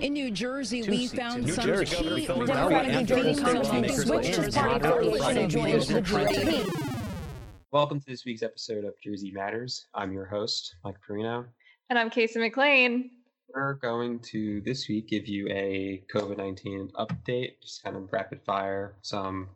In New Jersey, Two we found New some Jersey, key Democratic Murphy New Jersey and Congressmen switched his party affiliation and joined the Friday. GOP. Welcome to this week's episode of Jersey Matters. I'm your host, Mike Perino. And I'm Casey McLean. We're going to this week give you a COVID 19 update, just kind of rapid fire, some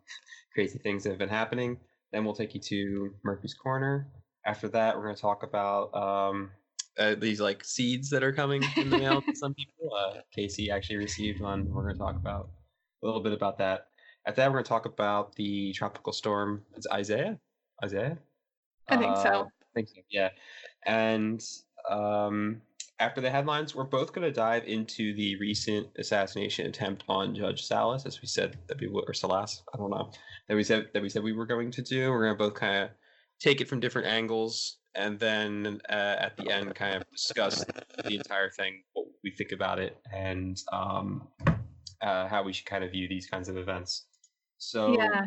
crazy things that have been happening. Then we'll take you to Murphy's Corner. After that, we're going to talk about um, uh, these like seeds that are coming in the mail to some people. Uh, Casey actually received one. We're going to talk about a little bit about that. After that, we're going to talk about the tropical storm. It's Isaiah. Isaiah. I think so. Uh, I think so. Yeah. And um, after the headlines, we're both going to dive into the recent assassination attempt on Judge Salas, as we said that we would, or Salas, I don't know, that we said that we said we were going to do. We're going to both kind of take it from different angles, and then uh, at the end, kind of discuss the entire thing, what we think about it, and um, uh, how we should kind of view these kinds of events. So Yeah.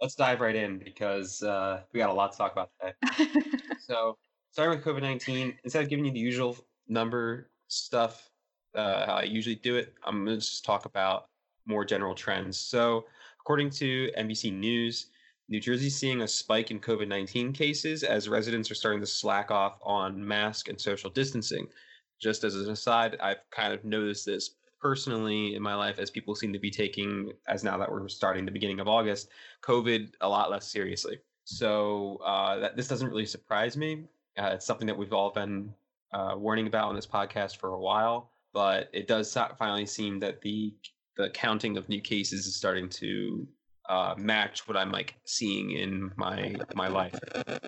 let's dive right in because uh, we got a lot to talk about today. So, starting with COVID 19, instead of giving you the usual number stuff, uh, how I usually do it, I'm going to just talk about more general trends. So, according to NBC News, New Jersey's seeing a spike in COVID 19 cases as residents are starting to slack off on mask and social distancing. Just as an aside, I've kind of noticed this personally in my life as people seem to be taking, as now that we're starting the beginning of August, COVID a lot less seriously. So uh, that this doesn't really surprise me. Uh, it's something that we've all been uh, warning about on this podcast for a while, but it does finally seem that the the counting of new cases is starting to uh, match what I'm like seeing in my my life.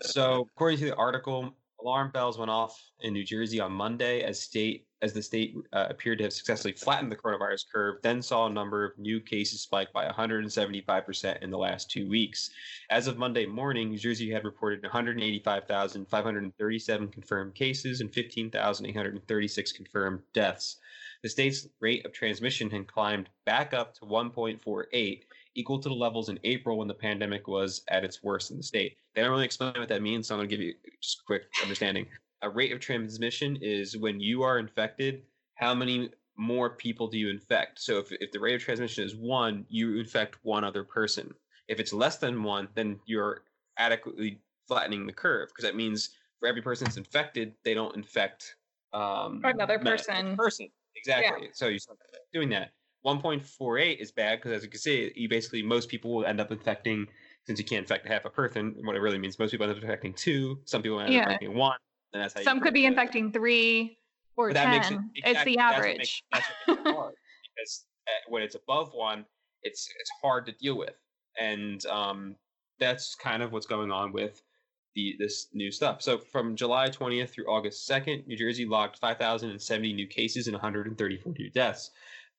So according to the article, alarm bells went off in New Jersey on Monday as state as the state uh, appeared to have successfully flattened the coronavirus curve. Then saw a number of new cases spike by 175 percent in the last two weeks. As of Monday morning, New Jersey had reported 185,537 confirmed cases and 15,836 confirmed deaths. The state's rate of transmission had climbed back up to 1.48, equal to the levels in April when the pandemic was at its worst in the state. They don't really explain what that means, so I'm going to give you just a quick understanding. A rate of transmission is when you are infected, how many more people do you infect? So if, if the rate of transmission is one, you infect one other person. If it's less than one, then you're adequately flattening the curve because that means for every person that's infected, they don't infect um, Another person. person. Exactly. So you start doing that. 1.48 is bad because, as you can see, you basically most people will end up infecting since you can't infect half a person. What it really means, most people end up infecting two. Some people end Yeah. up infecting one. And that's how you Some could be infecting three or But that ten. makes it it's exactly- the that's what average. makes- That's what makes it hard because uh, when it's above one, it's it's hard to deal with, and um, that's kind of what's going on with the this new stuff. So from July 20th through August 2nd, New Jersey logged 5,070 new cases and 134 new deaths.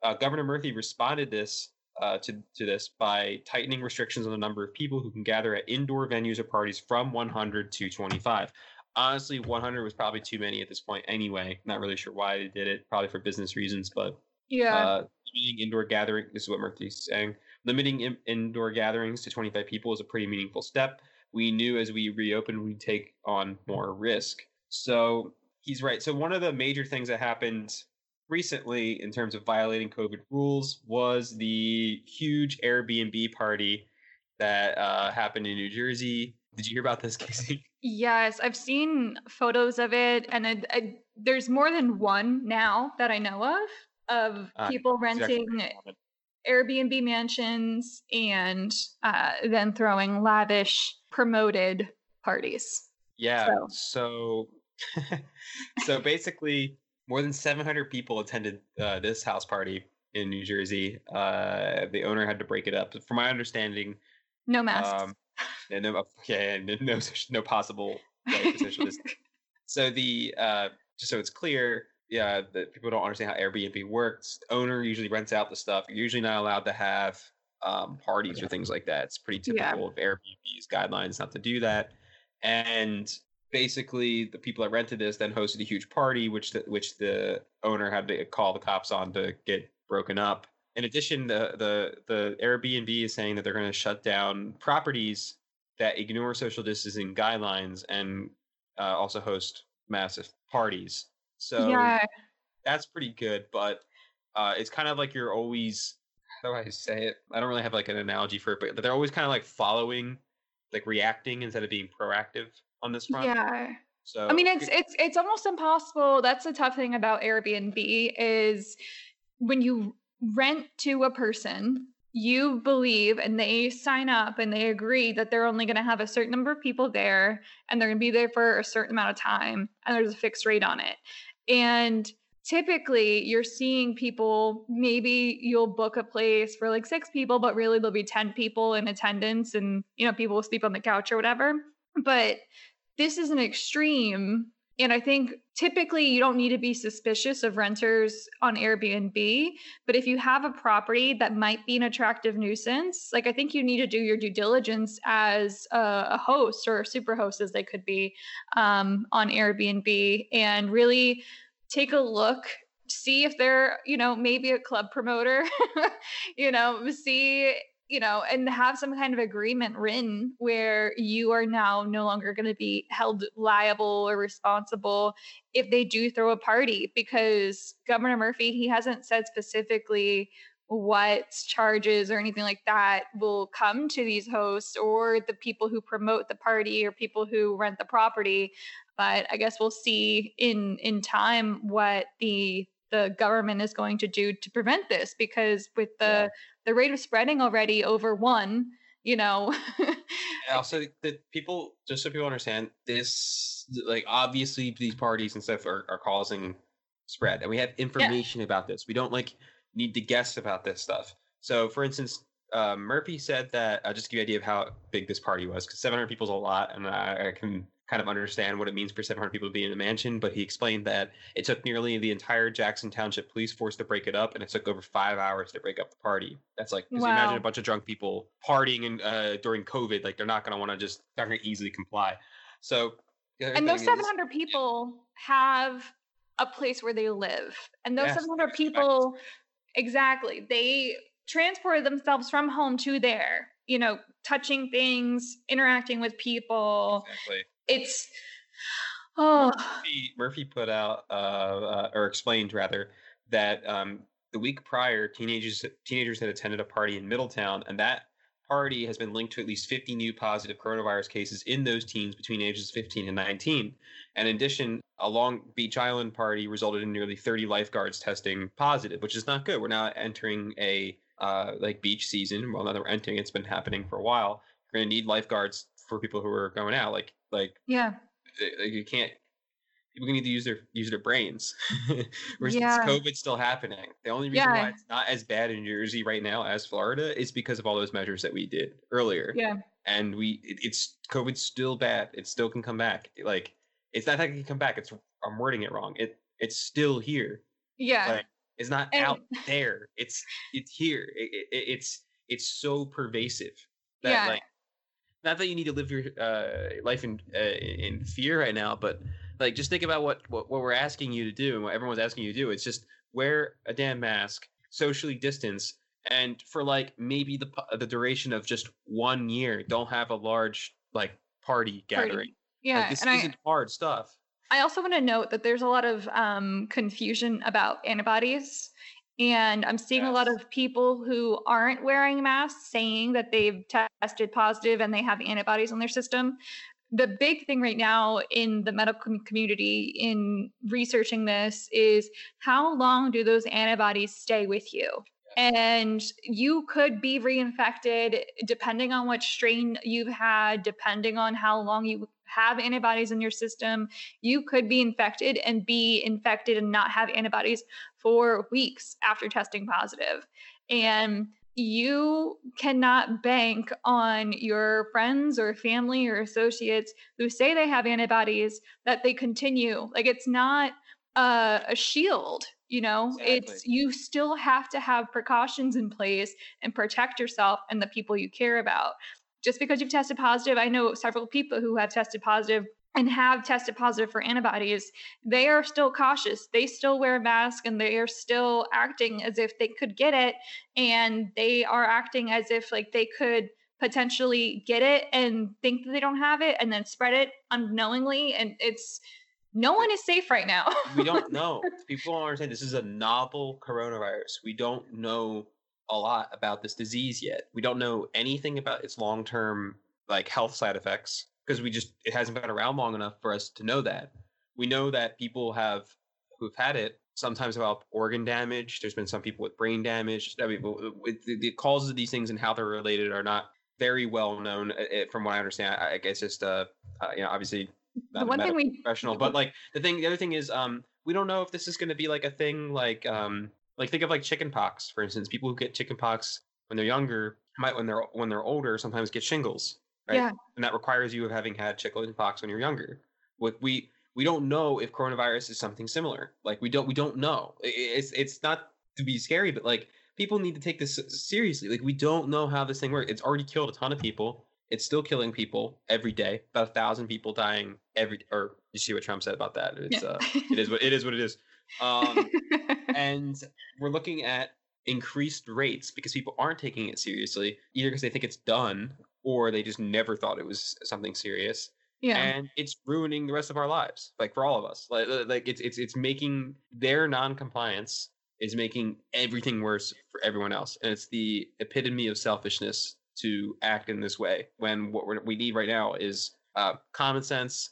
Uh, Governor Murphy responded this uh, to to this by tightening restrictions on the number of people who can gather at indoor venues or parties from 100 to 25 honestly 100 was probably too many at this point anyway. Not really sure why they did it probably for business reasons but yeah. uh, limiting indoor gathering this is what murphy's saying limiting in- indoor gatherings to 25 people is a pretty meaningful step. We knew as we reopened we'd take on more risk. So he's right. So one of the major things that happened recently in terms of violating covid rules was the huge airbnb party that uh, happened in new jersey did you hear about this casey yes, I've seen photos of it, and there's more than one now that I know of of Uh, people renting common. Airbnb mansions and uh, then throwing lavish promoted parties. Yeah. So- So, so, basically, more than 700 people attended uh, this house party in New Jersey. Uh, the owner had to break it up. From my understanding, No masks. um, and no, okay, and no, no possible way for social distancing. So the uh, just so it's clear, yeah, that people don't understand how Airbnb works. The owner usually rents out the stuff. You're usually not allowed to have um, parties or things like that. It's pretty Yeah. typical of Airbnb's guidelines not to do that. And basically, the people that rented this then hosted a huge party, which the, which the owner had to call the cops on to get broken up. In addition, the the the Airbnb is saying that they're going to shut down properties that ignore social distancing guidelines and uh, also host massive parties. So yeah. that's pretty good. But uh, it's kind of like you're always how do I say it? I don't really have like an analogy for it, but they're always kind of like following, like reacting instead of being proactive on this front. Yeah. So I mean, it's it's it's almost impossible. That's the tough thing about Airbnb is when you rent to a person, you believe and they sign up and they agree that they're only going to have a certain number of people there and they're going to be there for a certain amount of time and there's a fixed rate on it. And typically you're seeing people maybe you'll book a place for like six people but really there'll be 10 people in attendance and you know people will sleep on the couch or whatever but this is an extreme and i think typically you don't need to be suspicious of renters on airbnb but if you have a property that might be an attractive nuisance like i think you need to do your due diligence as a, host or a super host as they could be um, on airbnb and really take a look see if they're you know maybe a club promoter you know see you know and have some kind of agreement written where you are now no longer going to be held liable or responsible if they do throw a party because governor murphy he hasn't said specifically what charges or anything like that will come to these hosts or the people who promote the party or people who rent the property but I guess we'll see in in time what the the government is going to do to prevent this because with the yeah. The rate of spreading already over one you know? Also the people just so people understand this like obviously these parties and stuff are, are causing spread and we have information yeah. about this. We don't like need to guess about this stuff. So for instance uh, murphy said that i'll just give you an idea of how big this party was because 700 people is a lot and I, I can kind of understand what it means for 700 people to be in a mansion, but he explained that it took nearly the entire Jackson Township police force to break it up, and it took over five hours to break up the party. That's like, wow. imagine a bunch of drunk people partying in, uh, during COVID, like they're not going to want to just, they're going to easily comply. So, and those 700 is, people have a place where they live, and those yes, 700 people, exactly, they transported themselves from home to there you know, touching things, interacting with people. Exactly it's oh Murphy, Murphy put out uh, uh, or explained rather that um, the week prior teenagers teenagers had attended a party in Middletown and that party has been linked to at least 50 new positive coronavirus cases in those teens between ages 15 and 19. And in addition, a Long Beach Island party resulted in nearly 30 lifeguards testing positive, which is not good. We're now entering a uh, like beach season. Well, now that we're entering, it's been happening for a while. You're going to need lifeguards for people who are going out. Like like yeah, like you can't. People need to use their use their brains. Whereas yeah. COVID's still happening. The only reason yeah. why it's not as bad in Jersey right now as Florida is because of all those measures that we did earlier. Yeah. And we, it, it's COVID's still bad. It still can come back. Like it's not that it can come back. It's I'm wording it wrong. It it's still here. Yeah. Like, it's not and, out there. It's it's here. It, it, it's it's so pervasive that yeah. like not that you need to live your uh, life in uh, in fear right now, but like just think about what, what what we're asking you to do and what everyone's asking you to do. It's just wear a damn mask, socially distance, and for like maybe the the duration of just one year, don't have a large like party gathering. Yeah, like, this isn't I, hard stuff. I also want to note that there's a lot of um, confusion about antibodies. And I'm seeing yes. a lot of people who aren't wearing masks saying that they've tested positive and they have antibodies on their system. The big thing right now in the medical community in researching this is how long do those antibodies stay with you? And you could be reinfected depending on what strain you've had, depending on how long you have antibodies in your system. You could be infected and be infected and not have antibodies for weeks after testing positive. And you cannot bank on your friends or family or associates who say they have antibodies that they continue. Like it's not a, a shield, you know, exactly. it's you still have to have precautions in place and protect yourself and the people you care about. Just because you've tested positive, I know several people who have tested positive and have tested positive for antibodies, they are still cautious. They still wear a mask and they are still acting as if they could get it. And they are acting as if like they could potentially get it and think that they don't have it and then spread it unknowingly. And it's no one is safe right now. we don't know. People don't understand this is a novel coronavirus. We don't know a lot about this disease yet. We don't know anything about its long term like health side effects because we just it hasn't been around long enough for us to know that. We know that people have who've had it sometimes about organ damage. There's been some people with brain damage. I mean, the, the causes of these things and how they're related are not very well known, uh, uh, from what I understand. I guess just uh, uh you know, obviously the one thing we professional, but like the thing, the other thing is, um, we don't know if this is going to be like a thing, like um, like think of like chicken pox, for instance. People who get chicken pox when they're younger might when they're when they're older sometimes get shingles, right? Yeah. And that requires you of having had chicken pox when you're younger. What we we don't know if coronavirus is something similar. Like we don't we don't know. It's it's not to be scary, but like people need to take this seriously. Like we don't know how this thing works. It's already killed a ton of people. It's still killing people every day. About a thousand people dying every. Or you see what Trump said about that? It's yeah. uh, it is what it is. What it is. Um, and we're looking at increased rates because people aren't taking it seriously, either because they think it's done or they just never thought it was something serious. Yeah. And it's ruining the rest of our lives, like for all of us. Like, like it's it's it's making their non-compliance is making everything worse for everyone else, and it's the epitome of selfishness to act in this way when what we need right now is uh, common sense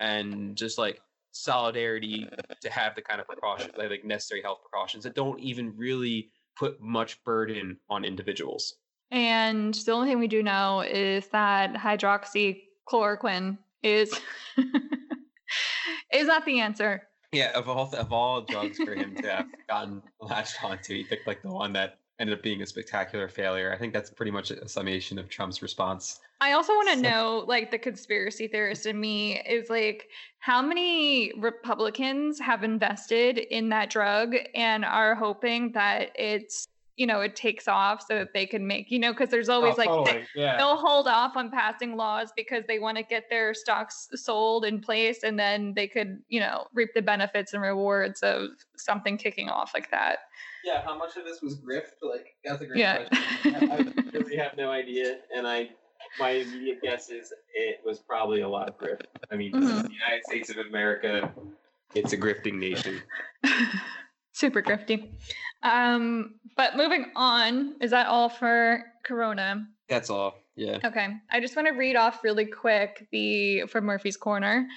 and just like solidarity to have the kind of precautions, like necessary health precautions that don't even really put much burden on individuals. And the only thing we do know is that hydroxychloroquine is is not the answer. Yeah, of all of all drugs for him to have gotten latched onto, he picked like the one that ended up being a spectacular failure. I think that's pretty much a summation of Trump's response. I also want to so. know, like, the conspiracy theorist in me is like, how many Republicans have invested in that drug and are hoping that it's you know it takes off so that they can make you know because there's always oh, like totally. they, yeah. they'll hold off on passing laws because they want to get their stocks sold in place and then they could you know reap the benefits and rewards of something kicking off like that yeah, how much of this was grift? Like, that's a great yeah. question. I, I really have no idea, and I my immediate guess is it was probably a lot of grift. I mean, mm-hmm. the United States of America, it's a grifting nation. Super grifty. Um, but moving on, is that all for Corona? That's all. Yeah. Okay. I just want to read off really quick the from Murphy's Corner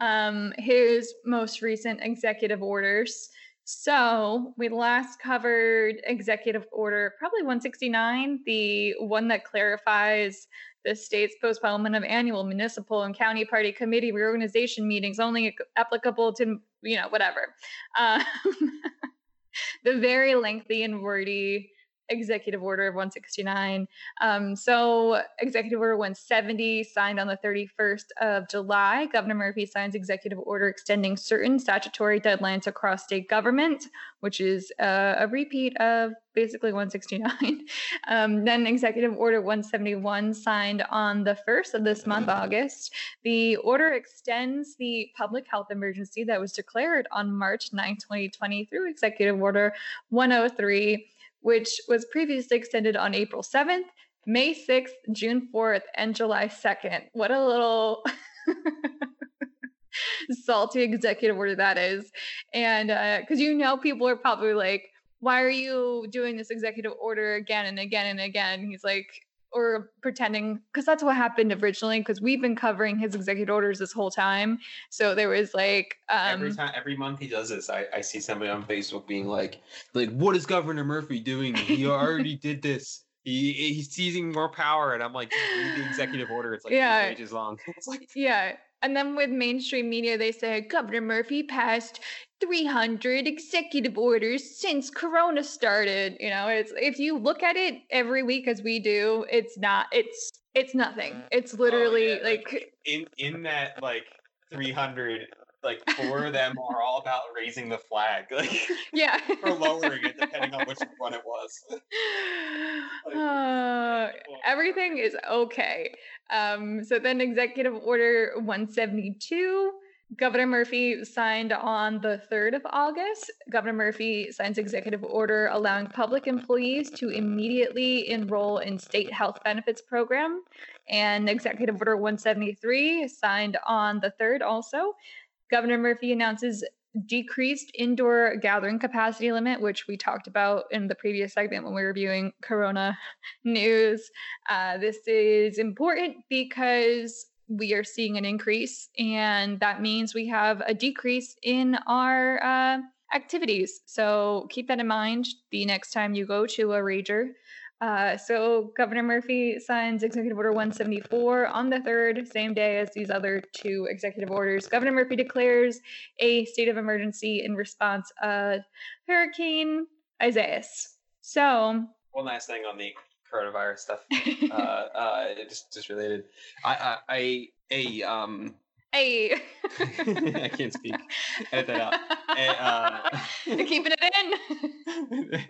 um, his most recent executive orders. So we last covered executive order probably 169, the one that clarifies the state's postponement of annual municipal and county party committee reorganization meetings only applicable to you know whatever. Um, the very lengthy and wordy Executive Order of 169. Um, so, Executive Order 170, signed on the 31st of July. Governor Murphy signs Executive Order extending certain statutory deadlines across state government, which is uh, a repeat of basically 169. Um, then, Executive Order 171, signed on the 1st of this month, August. The order extends the public health emergency that was declared on March 9, 2020, through Executive Order 103 which was previously extended on April 7th, May 6th, June 4th, and July 2nd. What a little salty executive order that is. And because uh, you know, people are probably like, why are you doing this executive order again and again and again? He's like, or pretending because that's what happened originally because we've been covering his executive orders this whole time. So there was like um, every time every month he does this I, I see somebody on facebook being like like what is governor murphy doing? He already did this. He he's seizing more power. And i'm like read the executive order it's like yeah. pages long. It's like yeah. And then with mainstream media, they say Governor Murphy passed 300 executive orders since Corona started. You know, it's if you look at it every week as we do, it's not. It's it's nothing. It's literally oh, yeah. like, like in in that like 300 like four of them are all about raising the flag like yeah or lowering it depending on which one it was like, uh, everything is okay um so then executive order 172 Governor Murphy signed on the 3rd of August. Governor Murphy signs executive order allowing public employees to immediately enroll in state health benefits program. And Executive Order 173 signed on the 3rd also. Governor Murphy announces decreased indoor gathering capacity limit, which we talked about in the previous segment when we were reviewing Corona news. Uh, this is important because we are seeing an increase, and that means we have a decrease in our uh, activities. So keep that in mind the next time you go to a rager. Uh, so Governor Murphy signs Executive Order 174 on the third, same day as these other two executive orders. Governor Murphy declares a state of emergency in response of Hurricane Isaias. So one last thing on the coronavirus stuff. uh, uh, just just related. I I, I a um. Hey. I can't speak. Edit that out. A, uh, keeping it in.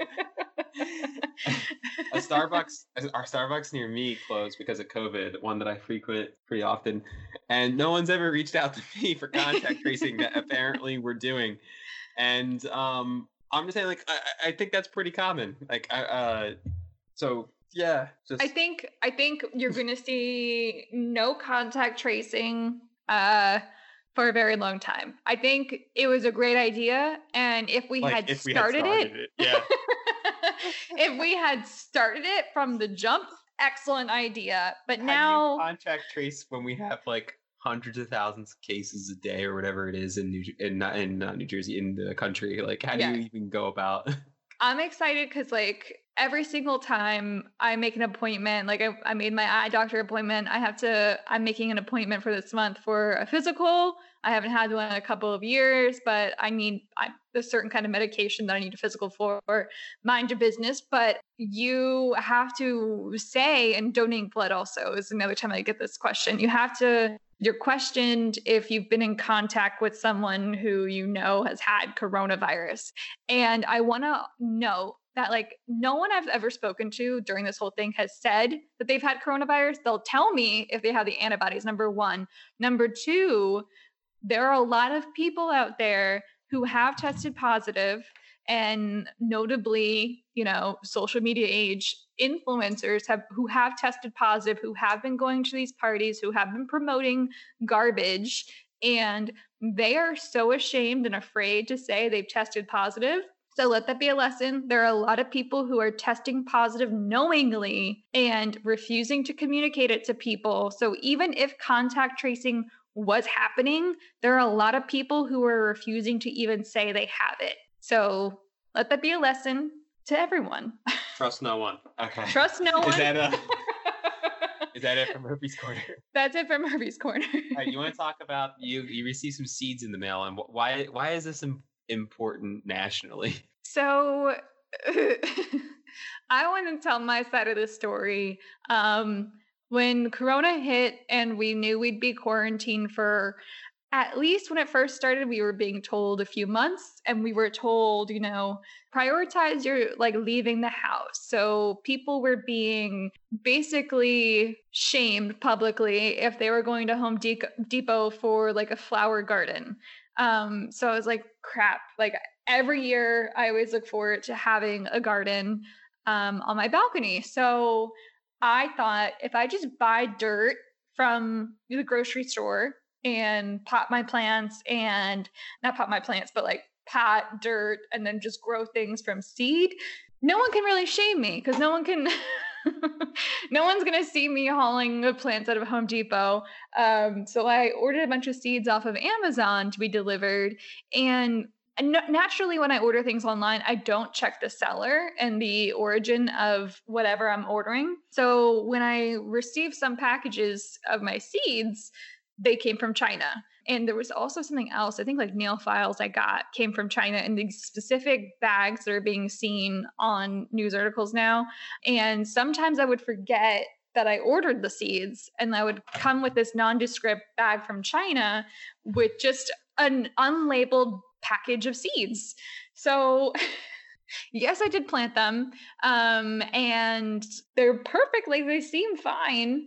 a Starbucks, our Starbucks near me closed because of COVID. One that I frequent pretty often, and no one's ever reached out to me for contact tracing that apparently we're doing. And um, I'm just saying, like, I, I think that's pretty common. Like, I, uh, so yeah just... i think i think you're gonna see no contact tracing uh for a very long time i think it was a great idea and if we, like had, if started we had started, it, it yeah if we had started it from the jump excellent idea but How now contact trace when we have like hundreds of thousands of cases a day or whatever it is in New in in uh, New Jersey in the country. Like, how do yeah. you even go about? I'm excited because like every single time I make an appointment, like I, I, made my eye doctor appointment, I have to, I'm making an appointment for this month for a physical. I haven't had one in a couple of years, but I need I, a certain kind of medication that I need a physical for. Mind your business, but you have to say, and donate blood also is another time I get this question. You have to you're questioned if you've been in contact with someone who you know has had coronavirus. And I want to note that like no one I've ever spoken to during this whole thing has said that they've had coronavirus. They'll tell me if they have the antibodies. Number 1. Number 2, there are a lot of people out there who have tested positive and notably, you know, social media age influencers have who have tested positive, who have been going to these parties, who have been promoting garbage and they are so ashamed and afraid to say they've tested positive so let that be a lesson. There are a lot of people who are testing positive knowingly and refusing to communicate it to people. So even if contact tracing was happening, there are a lot of people who are refusing to even say they have it. So let that be a lesson to everyone. Trust no one. Okay. Trust no one. Is that, uh, a, is that it from Murphy's Corner? That's it from Murphy's Corner. All right, you want to talk about you? You received some seeds in the mail, and why? Why is this important nationally? So. I want to tell my side of the story. Um, when Corona hit and we knew we'd be quarantined for at least when it first started, we were being told a few months and we were told, you know, prioritize your like leaving the house. So people were being basically shamed publicly if they were going to Home Depot for like a flower garden. Um, so I was like, crap. Like every year, I always look forward to having a garden um, on my balcony. So I thought if I just buy dirt from the grocery store and pot my plants and not pot my plants, but like pot dirt and then just grow things from seed, no one can really shame me because no one can. no one's gonna see me hauling plants out of Home Depot. Um, so I ordered a bunch of seeds off of Amazon to be delivered, and naturally when i order things online i don't check the seller and the origin of whatever i'm ordering. So when i received some packages of my seeds they came from china and there was also something else i think like nail files i got came from china in these specific bags that are being seen on news articles now and sometimes i would forget that I ordered the seeds and I would come with this nondescript bag from China with just an unlabeled package of seeds. So yes, I did plant them. Um, and they're perfect. Like they seem fine.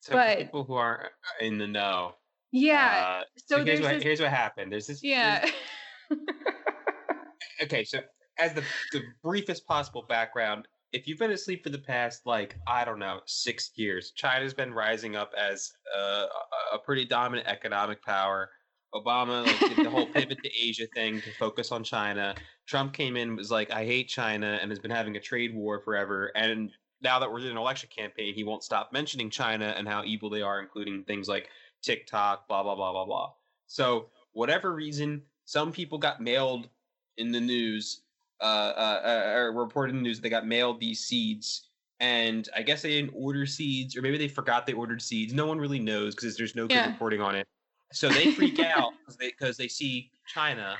So but people who are in the know. Yeah. Uh, so, so here's, what, this... here's what happened. There's this. Yeah. There's... okay, so as the the briefest possible background, if you've been asleep for the past like I don't know six years, China's been rising up as uh, a pretty dominant economic power. Obama like, did the whole pivot to Asia thing to focus on China. Trump came in was like I hate China and has been having a trade war forever. And now that we're in an election campaign, he won't stop mentioning China and how evil they are, including things like TikTok, blah blah blah blah blah. So whatever reason, some people got mailed in the news uh, uh, uh, or reported in the news they got mailed these seeds, and I guess they didn't order seeds, or maybe they forgot they ordered seeds. No one really knows because there's no good yeah. reporting on it. So they freak out because they they see China.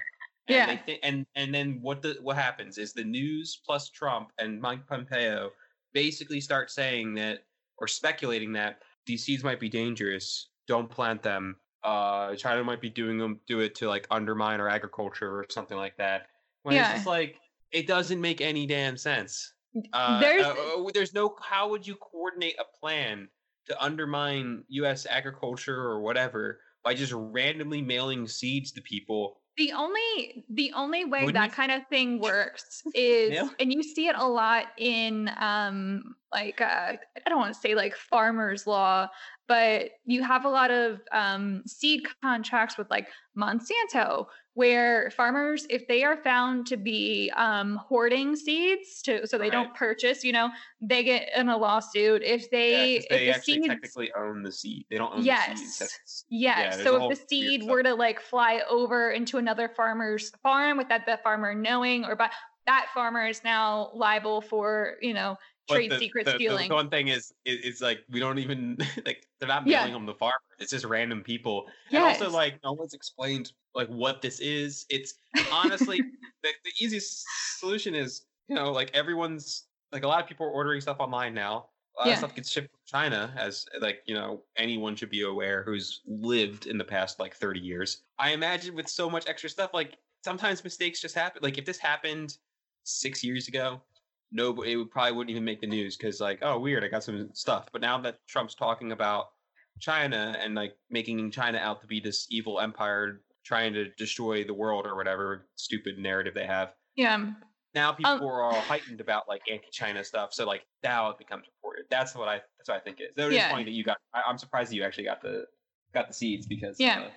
And yeah. They th- and and then what the what happens is the news plus Trump and Mike Pompeo basically start saying that or speculating that these seeds might be dangerous. Don't plant them. Uh, China might be doing them do it to like undermine our agriculture or something like that. When yeah. it's just like it doesn't make any damn sense. Uh, there's uh, uh, there's no how would you coordinate a plan to undermine U.S. agriculture or whatever by just randomly mailing seeds to people. The only the only way Wouldn't that kind of thing works is, Mail? and you see it a lot in um like uh, I don't want to say like farmers law, but you have a lot of um, seed contracts with like Monsanto, where farmers, if they are found to be um, hoarding seeds, to so they right. don't purchase, you know, they get in a lawsuit. If they, yeah, they if actually seeds, technically own the seed, they don't own yes, the seeds. yes. Yeah, so if the seed were to like fly over into another farmer's farm without that farmer knowing, or but that farmer is now liable for you know trade the, secret the, stealing. The one thing is, is, is like we don't even like they're not mailing yeah. them the farmer. It's just random people, yes. and also like no one's explained like what this is. It's honestly the, the easiest solution is you know like everyone's like a lot of people are ordering stuff online now. A lot yeah. of stuff gets shipped from China, as like you know anyone should be aware who's lived in the past like 30 years. I imagine with so much extra stuff, like sometimes mistakes just happen. Like if this happened six years ago, no, it would probably wouldn't even make the news because like, oh, weird, I got some stuff. But now that Trump's talking about China and like making China out to be this evil empire trying to destroy the world or whatever stupid narrative they have. Yeah. Now people um, are all heightened about like anti-China stuff, so like now it becomes reported. That's what I. That's what I think it is. Though it yeah. funny that you got. I, am surprised that you actually got the got the seeds because yeah,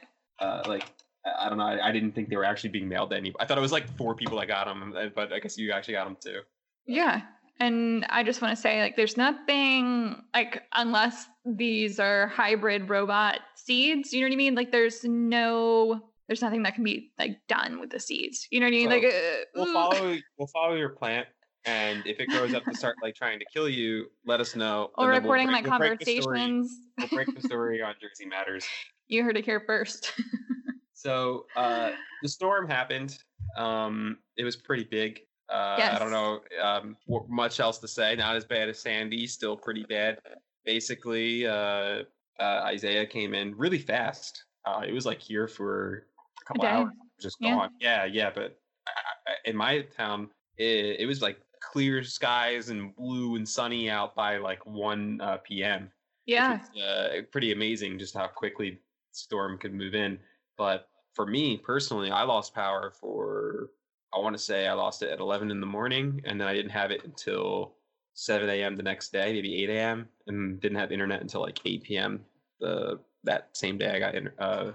uh, uh, like I don't know. I, I, didn't think they were actually being mailed to anybody. I thought it was like four people that got them, but I guess you actually got them too. Yeah. And I just want to say, like, there's nothing, like, unless these are hybrid robot seeds, you know what I mean? Like, there's no, there's nothing that can be, like, done with the seeds. You know what I mean? like, uh, we'll follow, we'll follow your plant. And if it grows up to start, like, trying to kill you, let us know. Or recording we'll break, my we'll conversations. We'll break the story on Jersey Matters. You heard it here first. so, uh, the storm happened. Um, it was pretty big. Uh, yes. I don't know um, much else to say. Not as bad as Sandy, still pretty bad. Basically, uh, uh, Isaiah came in really fast. Uh, it was like here for a couple okay. hours, just yeah. gone. Yeah, yeah. But in my town, it, it, was like clear skies and blue and sunny out by like 1 uh, p.m. Yeah. Uh, pretty amazing just how quickly storm could move in. But for me personally, I lost power for I want to say I lost it at 11 in the morning, and then I didn't have it until 7 a.m. the next day, maybe 8 a.m., and didn't have internet until like 8 p.m. the that same day I got uh,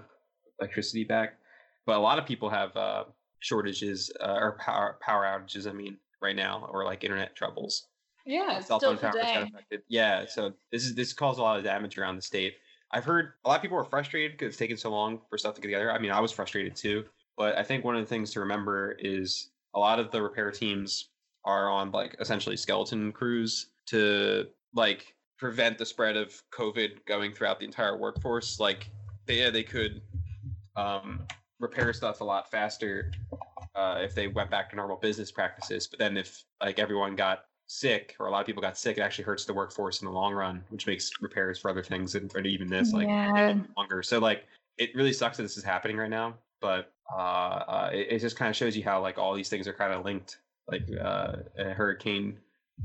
electricity back. But a lot of people have uh, shortages uh, or power power outages. I mean, right now, or like internet troubles. Yeah, cell phone got affected. Yeah, so this is this caused a lot of damage around the state. I've heard a lot of people are frustrated because it's taken so long for stuff to get together. I mean, I was frustrated too. But I think one of the things to remember is a lot of the repair teams are on like essentially skeleton crews to like prevent the spread of COVID going throughout the entire workforce. Like they yeah, they could um, repair stuff a lot faster uh, if they went back to normal business practices. But then if like everyone got sick or a lot of people got sick, it actually hurts the workforce in the long run, which makes repairs for other things and, even this like yeah. longer. So like it really sucks that this is happening right now. But uh, uh, it, it, just kind of shows you how like all these things are kind of linked, like uh, a hurricane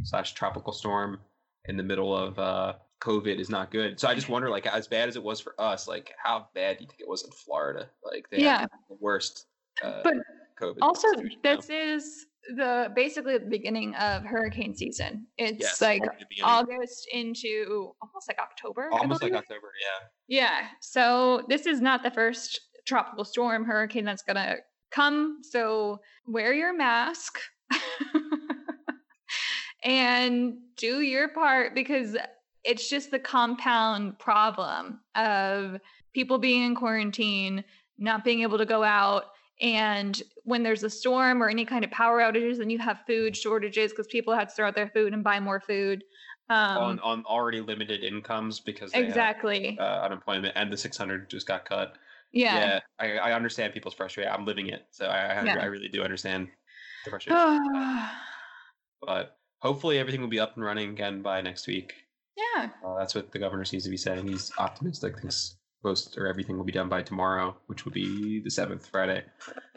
slash tropical storm in the middle of uh, COVID is not good. So I just wonder, like, as bad as it was for us, like, how bad do you think it was in Florida? Like, they yeah, the worst. Uh, but COVID. also, this know? is the basically the beginning of hurricane season. It's Yes, like. August into almost like October. Almost like. October. Yeah. Yeah. So this is not the first tropical storm hurricane that's going to come. So wear your mask and do your part because it's just the compound problem of people being in quarantine, not being able to go out. And when there's a storm or any kind of power outages, then you have food shortages because people had to throw out their food and buy more food. Um, on on already limited incomes because they had, exactly. uh, unemployment and the 600 just got cut. Yeah. I, I understand people's frustration. I'm living it, so I I, Yeah. I really do understand the frustration. but hopefully everything will be up and running again by next week. yeah. Uh, that's what the governor seems to be saying. He's optimistic. Thinks most or everything will be done by tomorrow, which will be the seventh Friday.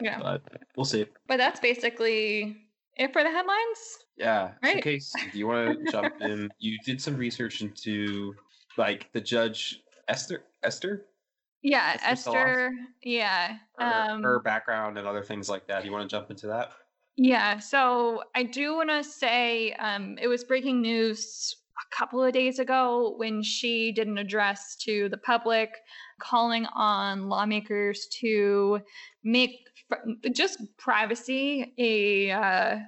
Yeah. But we'll see. But that's basically it for the headlines. Yeah. Right. Case, do you want to jump in? You did some research into like the judge Esther Esther Yeah, Esther Yeah. her, Um, her background and other things like that. Do you want to jump into that? yeah. So I do want to say um, it was breaking news a couple of days ago when she did an address to the public calling on lawmakers to make just privacy a uh,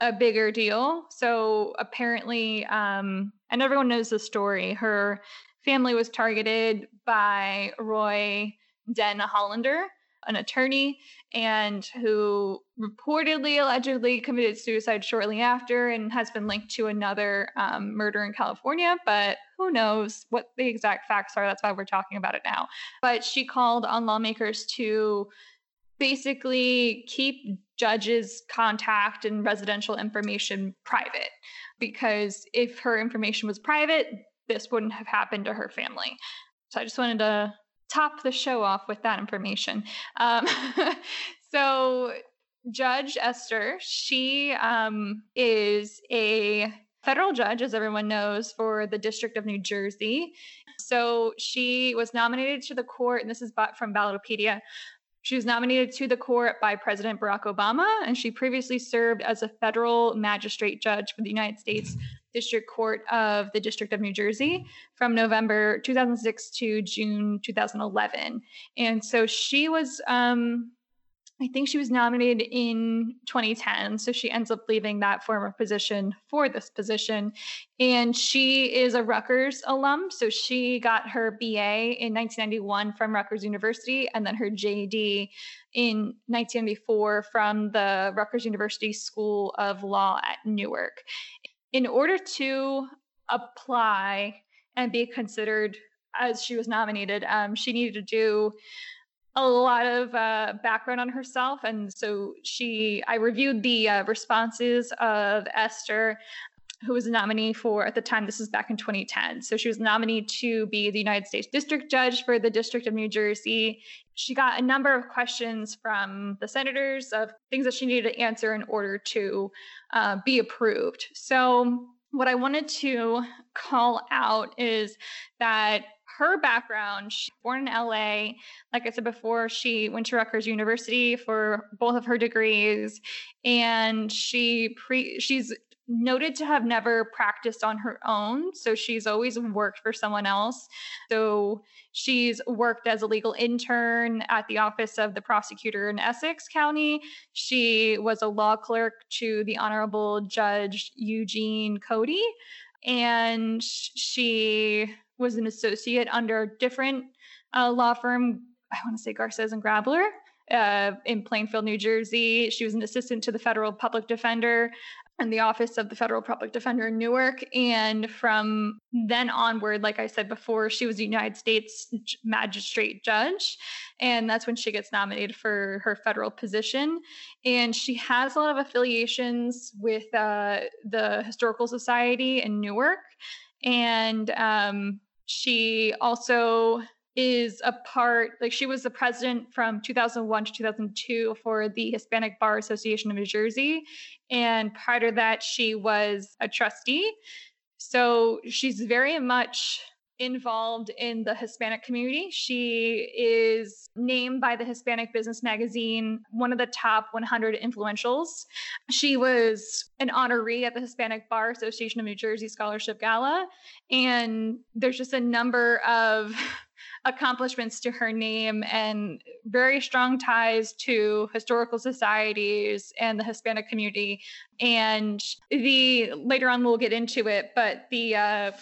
a bigger deal. So apparently, um, and everyone knows the story. Her family was targeted by Roy Den Hollander, an attorney, and who reportedly, allegedly committed suicide shortly after and has been linked to another um, murder in California. But who knows what the exact facts are? That's why we're talking about it now. But she called on lawmakers to basically keep judges' contact and residential information private because if her information was private, this wouldn't have happened to her family. So I just wanted to top the show off with that information. Um, so Judge Esther, she um, is a federal judge, as everyone knows, for the District of New Jersey. So she was nominated to the court, and this is from Ballotpedia. She was nominated to the court by President Barack Obama, and she previously served as a federal magistrate judge for the United States District Court of the District of New Jersey from November 2006 to June 2011. And so she was, um, I think she was nominated in 2010. So she ends up leaving that former position for this position. And she is a Rutgers alum. So she got her BA in 1991 from Rutgers University and then her JD in 1994 from the Rutgers University School of Law at Newark. In order to apply and be considered as she was nominated, um, she needed to do a lot of uh, background on herself. And so she, I reviewed the uh, responses of Esther, who was a nominee for, at the time, this is back in 2010. So she was nominated to be the United States District Judge for the District of New Jersey. She got a number of questions from the senators of things that she needed to answer in order to uh, be approved. So what I wanted to call out is that her background, she's born in LA. Like I said before, she went to Rutgers University for both of her degrees, and she pre she's noted to have never practiced on her own. So she's always worked for someone else. So she's worked as a legal intern at the office of the prosecutor in Essex County. She was a law clerk to the Honorable Judge Eugene Codey. And she was an associate under a different uh, law firm. I want to say Garces and Grabler uh, in Plainfield, New Jersey. She was an assistant to the federal public defender and the office of the federal public defender in Newark. And from then onward, like I said before, she was a United States magistrate judge. And that's when she gets nominated for her federal position. And she has a lot of affiliations with uh, the Historical Society in Newark. And um, she also is a part like she was the president from 2001 to 2002 for the Hispanic Bar Association of New Jersey and prior to that she was a trustee So she's very much involved in the Hispanic community. She is named by the Hispanic Business Magazine one of the top 100 influentials. She was an honoree at the Hispanic Bar Association of New Jersey Scholarship Gala. And there's just a number of accomplishments to her name and very strong ties to historical societies and the Hispanic community. And the later on we'll get into it, but the uh,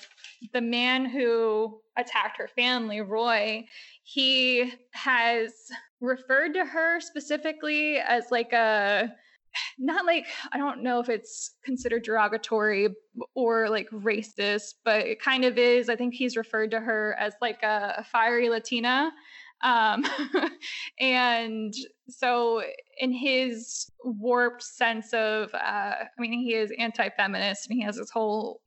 the man who attacked her family, Roy, he has referred to her specifically as like a not like I don't know if it's considered derogatory or like racist, but it kind of is. I think he's referred to her as like a, a fiery Latina. Um, and so, in his warped sense of, uh, I mean, he is anti feminist and he has this whole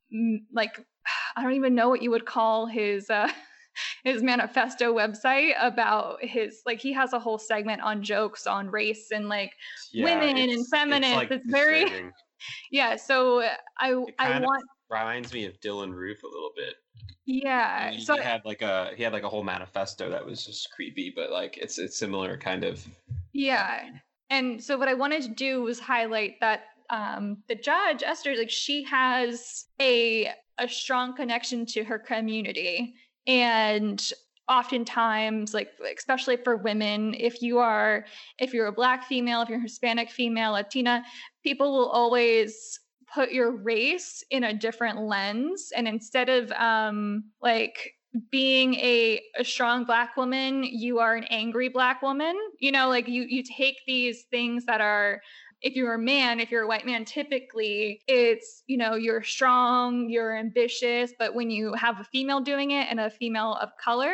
like I don't even know what you would call his uh, his manifesto website about his like he has a whole segment on jokes on race and like yeah, women and feminists. It's, like it's very yeah. So I I want reminds me of Dylann Roof a little bit. Yeah. He, so he had like a he had like a whole manifesto that was just creepy, but like it's it's similar kind of. Yeah. And so what I wanted to do was highlight that um, the judge Esther, like she has a a strong connection to her community. And oftentimes like especially for women if you are if you're a black female if you're hispanic female latina people will always put your race in a different lens. And instead of um like being a, a strong black woman you are an angry black woman. You know like you you take these things that are if you're a man, if you're a white man, typically it's, you know, you're strong, you're ambitious. But when you have a female doing it and a female of color,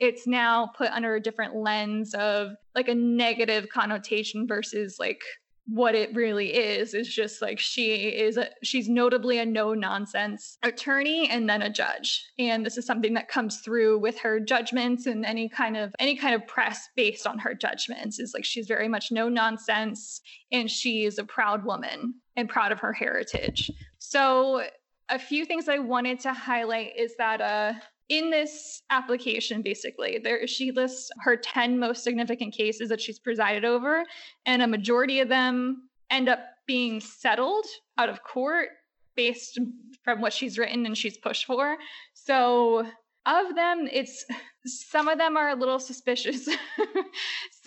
it's now put under a different lens of like a negative connotation versus like what it really is is just like she is a, she's notably a no nonsense attorney and then a judge. And this is something that comes through with her judgments and any kind of any kind of press based on her judgments is like she's very much no nonsense and she is a proud woman and proud of her heritage. So a few things i wanted to highlight is that uh in this application basically there she lists her 10 most significant cases that she's presided over and a majority of them end up being settled out of court based from what she's written and she's pushed for. So of them it's some of them are a little suspicious.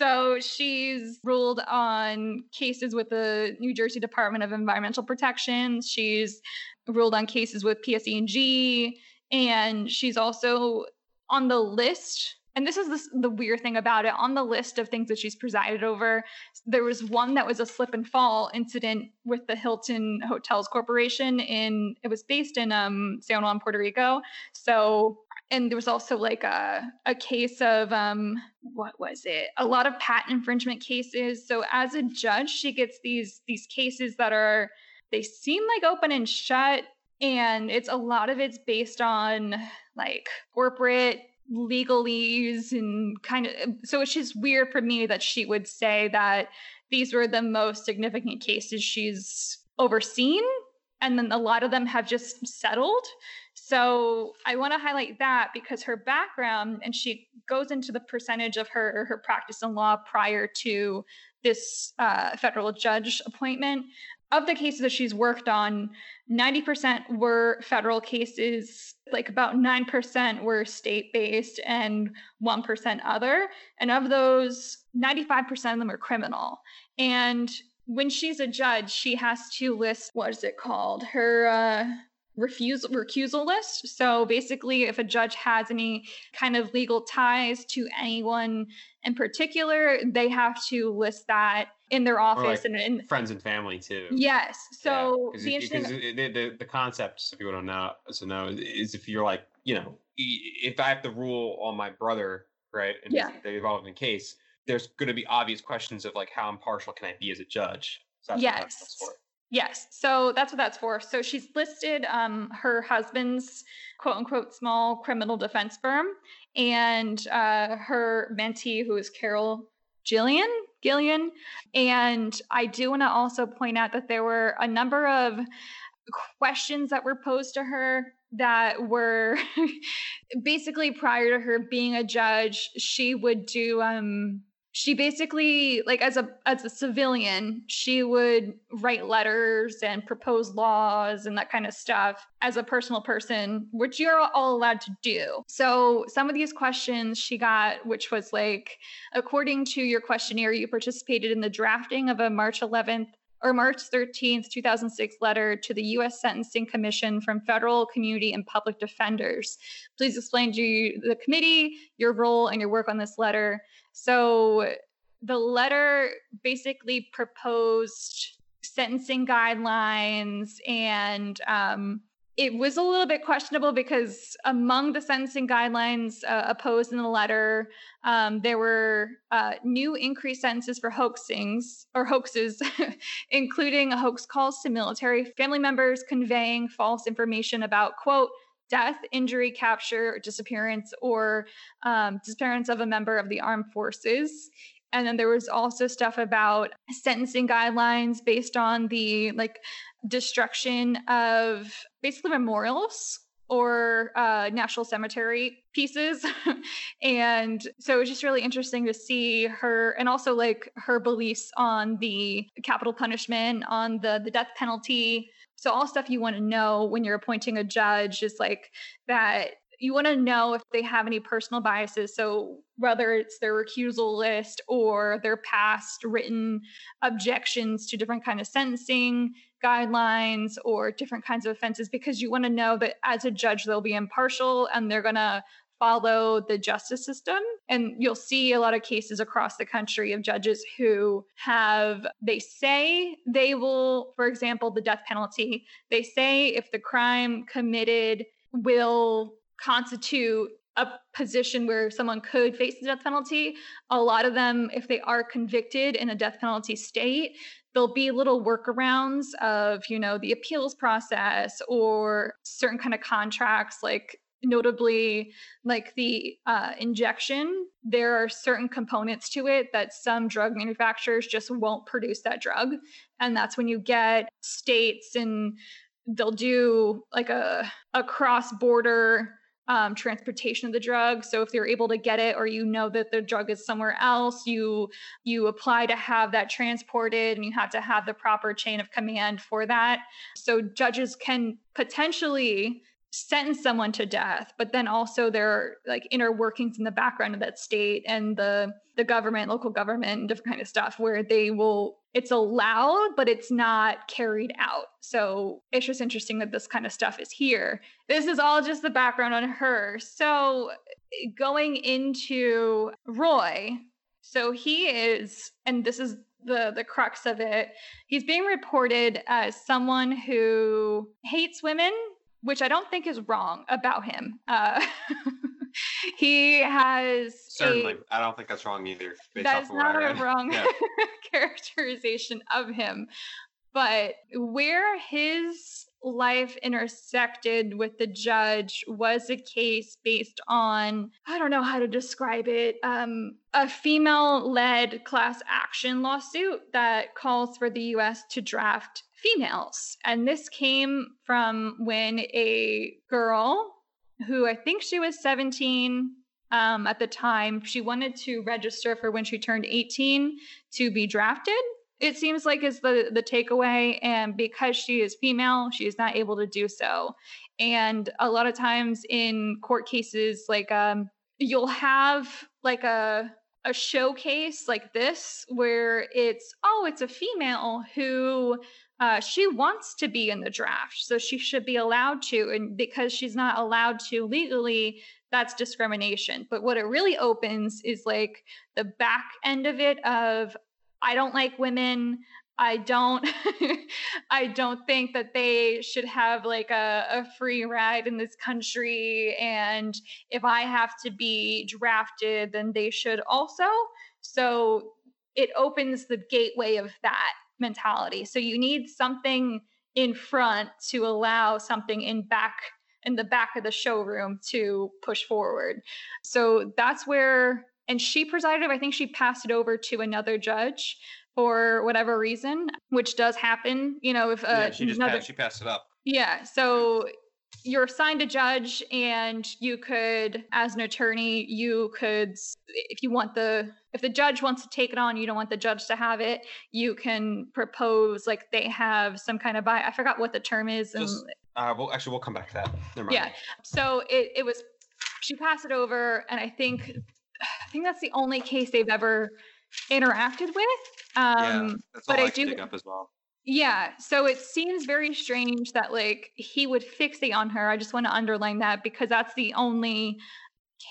So she's ruled on cases with the new jersey department of environmental protection. She's ruled on cases with pseg and she's also on the list and this is the, the weird thing about it on the list of things that she's presided over there was one that was a slip and fall incident with the hilton hotels corporation in it was based in um, san juan puerto rico. So and there was also like a, a case of um, what was it? A lot of patent infringement cases. So as a judge she gets these these cases that are they seem like open and shut and it's a lot of it's based on like corporate legalese and kind of so it's just weird for me that she would say that these were the most significant cases she's overseen. And then a lot of them have just settled. So i want to highlight that because her background and she goes into the percentage of her her practice in law prior to this uh, federal judge appointment of the cases that she's worked on, 90% were federal cases, like about 9% were state based and 1% other. And of those, 95% of them are criminal. And when she's a judge, she has to list what is it called? Her uh, refusal recusal list. So basically, if a judge has any kind of legal ties to anyone in particular, they have to list that in their office like and, friends and family too. Yes. So yeah, because the, the, the concept, if people don't know, so know, is if you're like, you know, if I have to rule on my brother, right, and yeah. they involved in a case, there's going to be obvious questions of like how impartial can I be as a judge. So yes. Yes. So that's what that's for. So she's listed um, her husband's quote unquote small criminal defense firm and uh, her mentee, who is Carol Gillian. Gillian. And I do want to also point out that there were a number of questions that were posed to her that were basically prior to her being a judge she would do um she basically like as a as a civilian she would write letters and propose laws and that kind of stuff as a personal person which you're all allowed to do. So some of these questions she got which was like according to your questionnaire you participated in the drafting of a march 11th or March 13th, 2006 letter to the U.S. Sentencing Commission from federal, community, and public defenders. Please explain to the committee your role and your work on this letter. So the letter basically proposed sentencing guidelines and um, it was a little bit questionable because among the sentencing guidelines uh, opposed in the letter, um, there were uh, new increased sentences for hoaxings or hoaxes, including hoax calls to military family members conveying false information about, quote, death, injury, capture, disappearance, or um, disappearance of a member of the armed forces. And then there was also stuff about sentencing guidelines based on the like destruction of basically memorials or uh, national cemetery pieces. and so it was just really interesting to see her and also like her beliefs on the capital punishment, on the, the death penalty. So all stuff you want to know when you're appointing a judge is like that you want to know if they have any personal biases. So whether it's their recusal list or their past written objections to different kind of sentencing guidelines or different kinds of offenses because you want to know that as a judge they'll be impartial and they're going to follow the justice system and you'll see a lot of cases across the country of judges who have they say they will for example the death penalty they say if the crime committed will constitute a position where someone could face the death penalty. A lot of them, if they are convicted in a death penalty state, there'll be little workarounds of, you know, the appeals process or certain kind of contracts like notably like the uh, injection there are certain components to it that some drug manufacturers just won't produce that drug and that's when you get states and they'll do like a, a cross border um, transportation of the drug. So if they're able to get it, or you know that the drug is somewhere else, you you apply to have that transported, and you have to have the proper chain of command for that. So judges can potentially sentence someone to death but then also there are like inner workings in the background of that state and the the government local government and different kind of stuff where they will it's allowed, but it's not carried out. So it's just interesting that this kind of stuff is here. This is all just the background on her. So going into Roy, so he is, and this is the the crux of it. He's being reported as someone who hates women, which I don't think is wrong about him. Uh, he has certainly. I I don't think that's wrong either. That's not a wrong yeah. characterization of him, but where his life intersected with the judge was a case based on i don't know how to describe it um, a female-led class action lawsuit that calls for the us to draft females and this came from when a girl who I think she was 17 um, at the time. She wanted to register for when she turned 18 to be drafted. It seems like is the the takeaway, and because she is female, she is not able to do so. And a lot of times in court cases, like um, you'll have like a a showcase like this where it's oh it's a female who uh, she wants to be in the draft, so she should be allowed to. And because she's not allowed to legally, that's discrimination. But what it really opens is like the back end of it of I don't like women. I don't I don't think that they should have like a, a free ride in this country. And if I have to be drafted, then they should also. So it opens the gateway of that mentality. So you need something in front to allow something in back in the back of the showroom to push forward. So that's where and she presided, I think she passed it over to another judge for whatever reason, which does happen, you know, if uh, yeah, she just another, passed, she passed it up. Yeah. So you're assigned a judge and you could as an attorney you could if you want the if the judge wants to take it on you don't want the judge to have it you can propose like they have some kind of buy i forgot what the term is and Just, uh, well actually we'll come back to that Never mind. yeah so it, it was she passed it over and i think think that's the only case they've ever interacted with um yeah, that's all but I, I do pick up as well yeah. So it seems very strange that like he would fixate on her. I just want to underline that because that's the only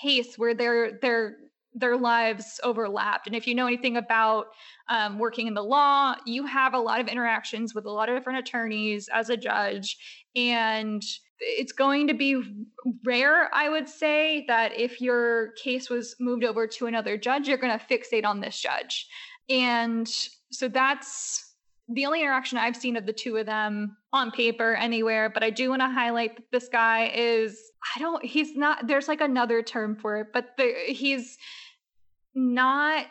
case where their their their lives overlapped. And if you know anything about um, working in the law, you have a lot of interactions with a lot of different attorneys as a judge, and it's going to be rare, I would say, that if your case was moved over to another judge, you're going to fixate on this judge. And so that's the only interaction I've seen of the two of them on paper anywhere, but I do want to highlight that this guy is I don't he's not there's like another term for it, but the, he's not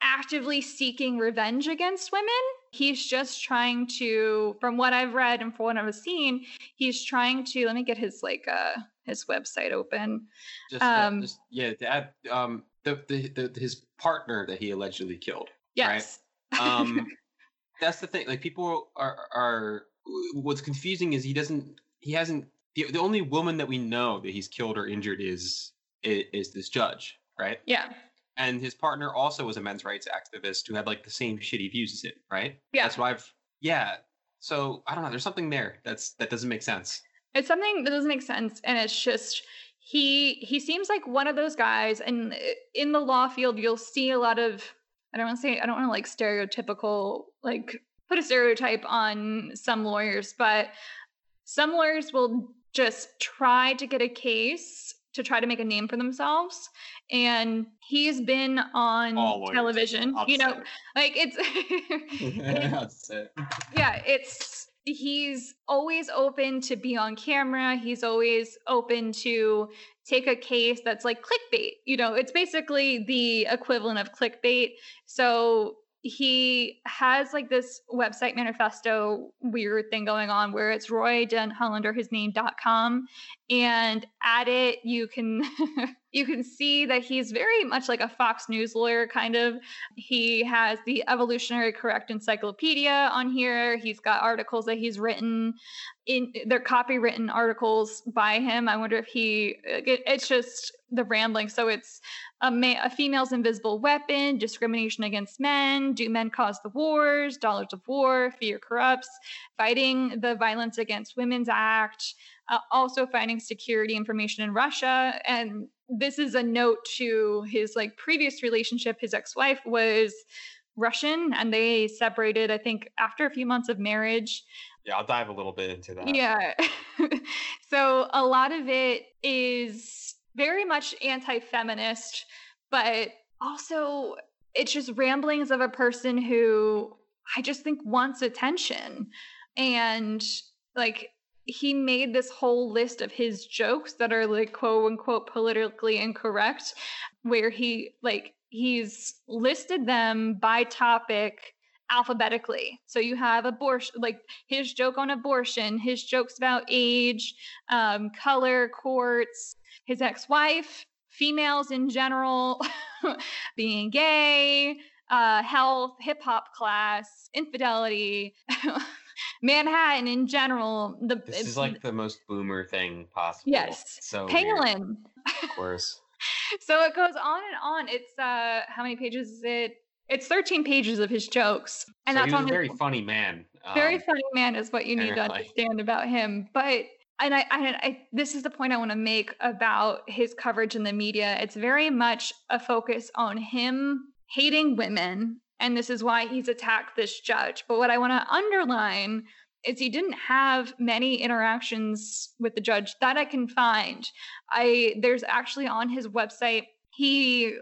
actively seeking revenge against women. He's just trying to from what I've read and from what I've seen, he's trying to let me get his like uh his website open. Just, um, uh, just yeah, add um the, the, the his partner that he allegedly killed. Yes. Right? Um that's the thing. Like people are are what's confusing is he doesn't he hasn't the, the only woman that we know that he's killed or injured is, is is this judge, right? Yeah. And his partner also was a men's rights activist who had like the same shitty views as him, right? Yeah. That's why I've yeah. So I don't know. There's something there that's that doesn't make sense. It's something that doesn't make sense, and it's just he he seems like one of those guys. And in the law field, you'll see a lot of I don't want to say I don't want to like stereotypical like put a stereotype on some lawyers, but some lawyers will just try to get a case to try to make a name for themselves and he's been on television you know like it's, it's yeah it's he's always open to be on camera he's always open to take a case that's like clickbait. You know, it's basically the equivalent of clickbait. So he has like this website manifesto weird thing going on where it's Roy Den Hollander, his name.com. And at it, you can you can see that he's very much like a Fox News lawyer, kind of. He has the Evolutionary Correct Encyclopedia on here. He's got articles that he's written in they're copywritten articles by him. I wonder if he it, it's just the rambling. So it's a, ma- a female's invisible weapon, discrimination against men, do men cause the wars, dollars of war, fear corrupts, fighting the Violence Against Women's Act, uh, also finding security information in Russia. And this is a note to his like previous relationship. His ex-wife was Russian and they separated, I think, after a few months of marriage. Yeah, I'll dive a little bit into that. Yeah. so a lot of it is very much anti feminist, but also it's just ramblings of a person who I just think wants attention. And like he made this whole list of his jokes that are like quote unquote politically incorrect, where he like he's listed them by topic alphabetically. So you have abortion, like his joke on abortion, his jokes about age, um, color, courts, his ex wife, females in general, being gay, uh, health, hip hop class, infidelity. Manhattan in general. The, this is like the most boomer thing possible. Yes. So Palin. Of course. so it goes on and on. It's uh how many pages is it? It's 13 pages of his jokes. And so that's on a very his, funny man. Very um, funny man is what you need to understand about him. But and I, I, I, this is the point I want to make about his coverage in the media. It's very much a focus on him hating women, and this is why he's attacked this judge. But what I want to underline is he didn't have many interactions with the judge that I can find. I there's actually on his website he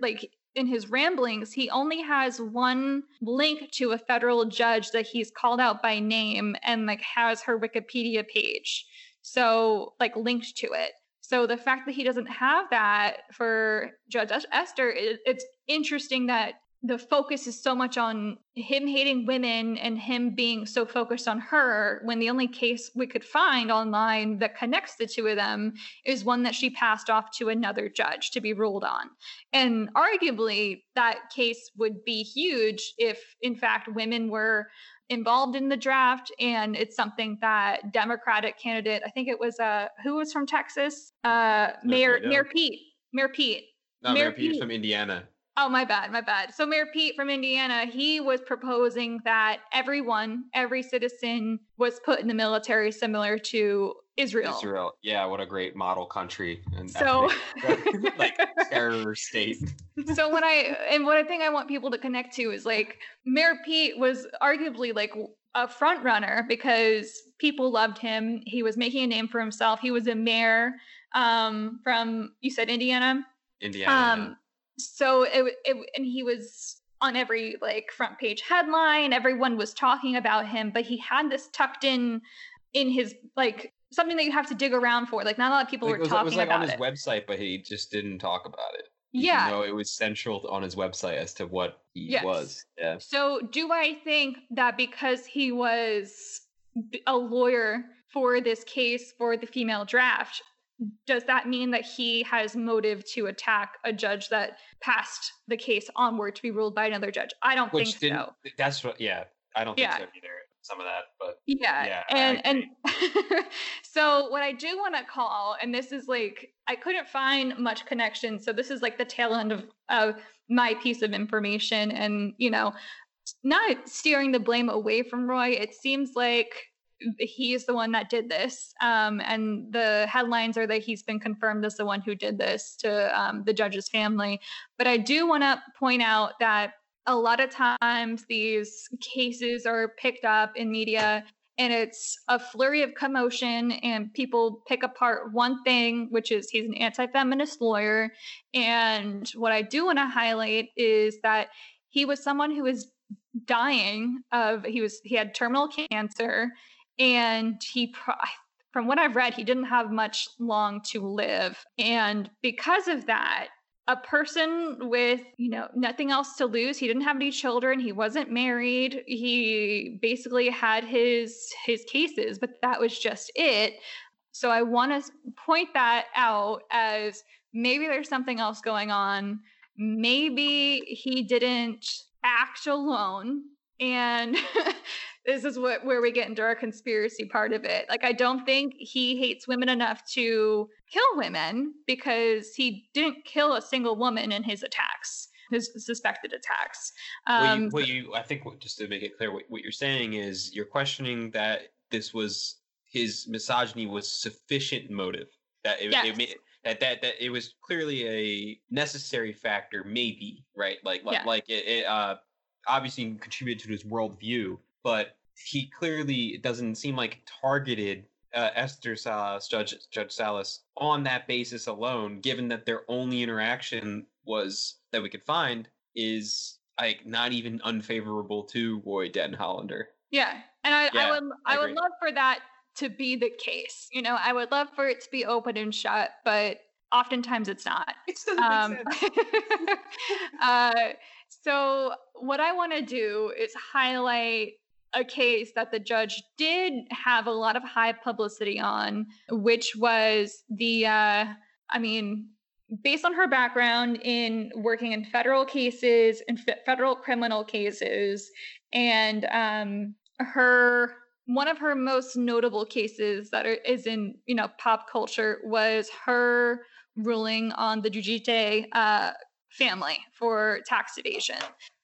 like in his ramblings, he only has one link to a federal judge that he's called out by name and like has her Wikipedia page. So, like linked to it. So the fact that he doesn't have that for Judge Esther, it, it's interesting that the focus is so much on him hating women and him being so focused on her when the only case we could find online that connects the two of them is one that she passed off to another judge to be ruled on. And arguably, that case would be huge if, in fact, women were involved in the draft and it's something that democratic candidate i think it was uh who was from texas? Uh mayor mayor pete mayor pete no, mayor, mayor pete, pete. from indiana Oh, my bad, my bad. So Mayor Pete from Indiana, he was proposing that everyone, every citizen was put in the military similar to Israel. Israel. Yeah, what a great model country and so like terror state. So when I and what I think I want people to connect to is like Mayor Pete was arguably like a front runner because people loved him. He was making a name for himself. He was a mayor um, from you said Indiana. Indiana. Um, so it, it and he was on every like front page headline. Everyone was talking about him but he had this tucked in in his like something that you have to dig around for. Like not a lot of people like, were talking about it was like on his it. website but he just didn't talk about it yeah. no it was central on his website as to what he yes. was. Yeah. So do i think that because he was a lawyer for this case for the female draft does that mean that he has motive to attack a judge that passed the case onward to be ruled by another judge? I don't Which think so. That's what, yeah, I don't think yeah. so either. Some of that, but yeah, yeah and and so what I do want to call, and this is like I couldn't find much connection, so this is like the tail end of of my piece of information, and you know, not steering the blame away from Roy. It seems like he's the one that did this. Um, and the headlines are that he's been confirmed as the one who did this to um, the judge's family. But I do want to point out that a lot of times these cases are picked up in media and it's a flurry of commotion and people pick apart one thing which is he's an anti-feminist lawyer and what i do want to highlight is that he was someone who was dying of he was he had terminal cancer and he from what I've read, he didn't have much long to live. And because of that, a person with, you know, nothing else to lose, he didn't have any children, he wasn't married, he basically had his his cases, but that was just it. So I want to point that out as maybe there's something else going on. Maybe he didn't act alone and this is what where we get into our conspiracy part of it. Like I don't think he hates women enough to kill women because he didn't kill a single woman in his attacks, his suspected attacks. Um, well, you, well, you, I think just to make it clear, what, what you're saying is you're questioning that this was his misogyny was sufficient motive that it, yes. it, that that that it was clearly a necessary factor, maybe right, like like yeah. like it, it uh obviously contributed to his worldview, but he clearly doesn't seem like targeted uh, Esther Salas, Judge Judge Salas, on that basis alone. Given that their only interaction was that we could find is like not even unfavorable to Roy Den Hollander. Yeah, and I, yeah, I would I, I would love for that to be the case. You know, I would love for it to be open and shut, but oftentimes it's not. It doesn't um, make sense. uh, so what I want to do is highlight a case that the judge did have a lot of high publicity on, which was the, uh, I mean, based on her background in working in federal cases and federal criminal cases, and um, her one of her most notable cases that are, is in you know pop culture was her ruling on the Giudice uh, family for tax evasion.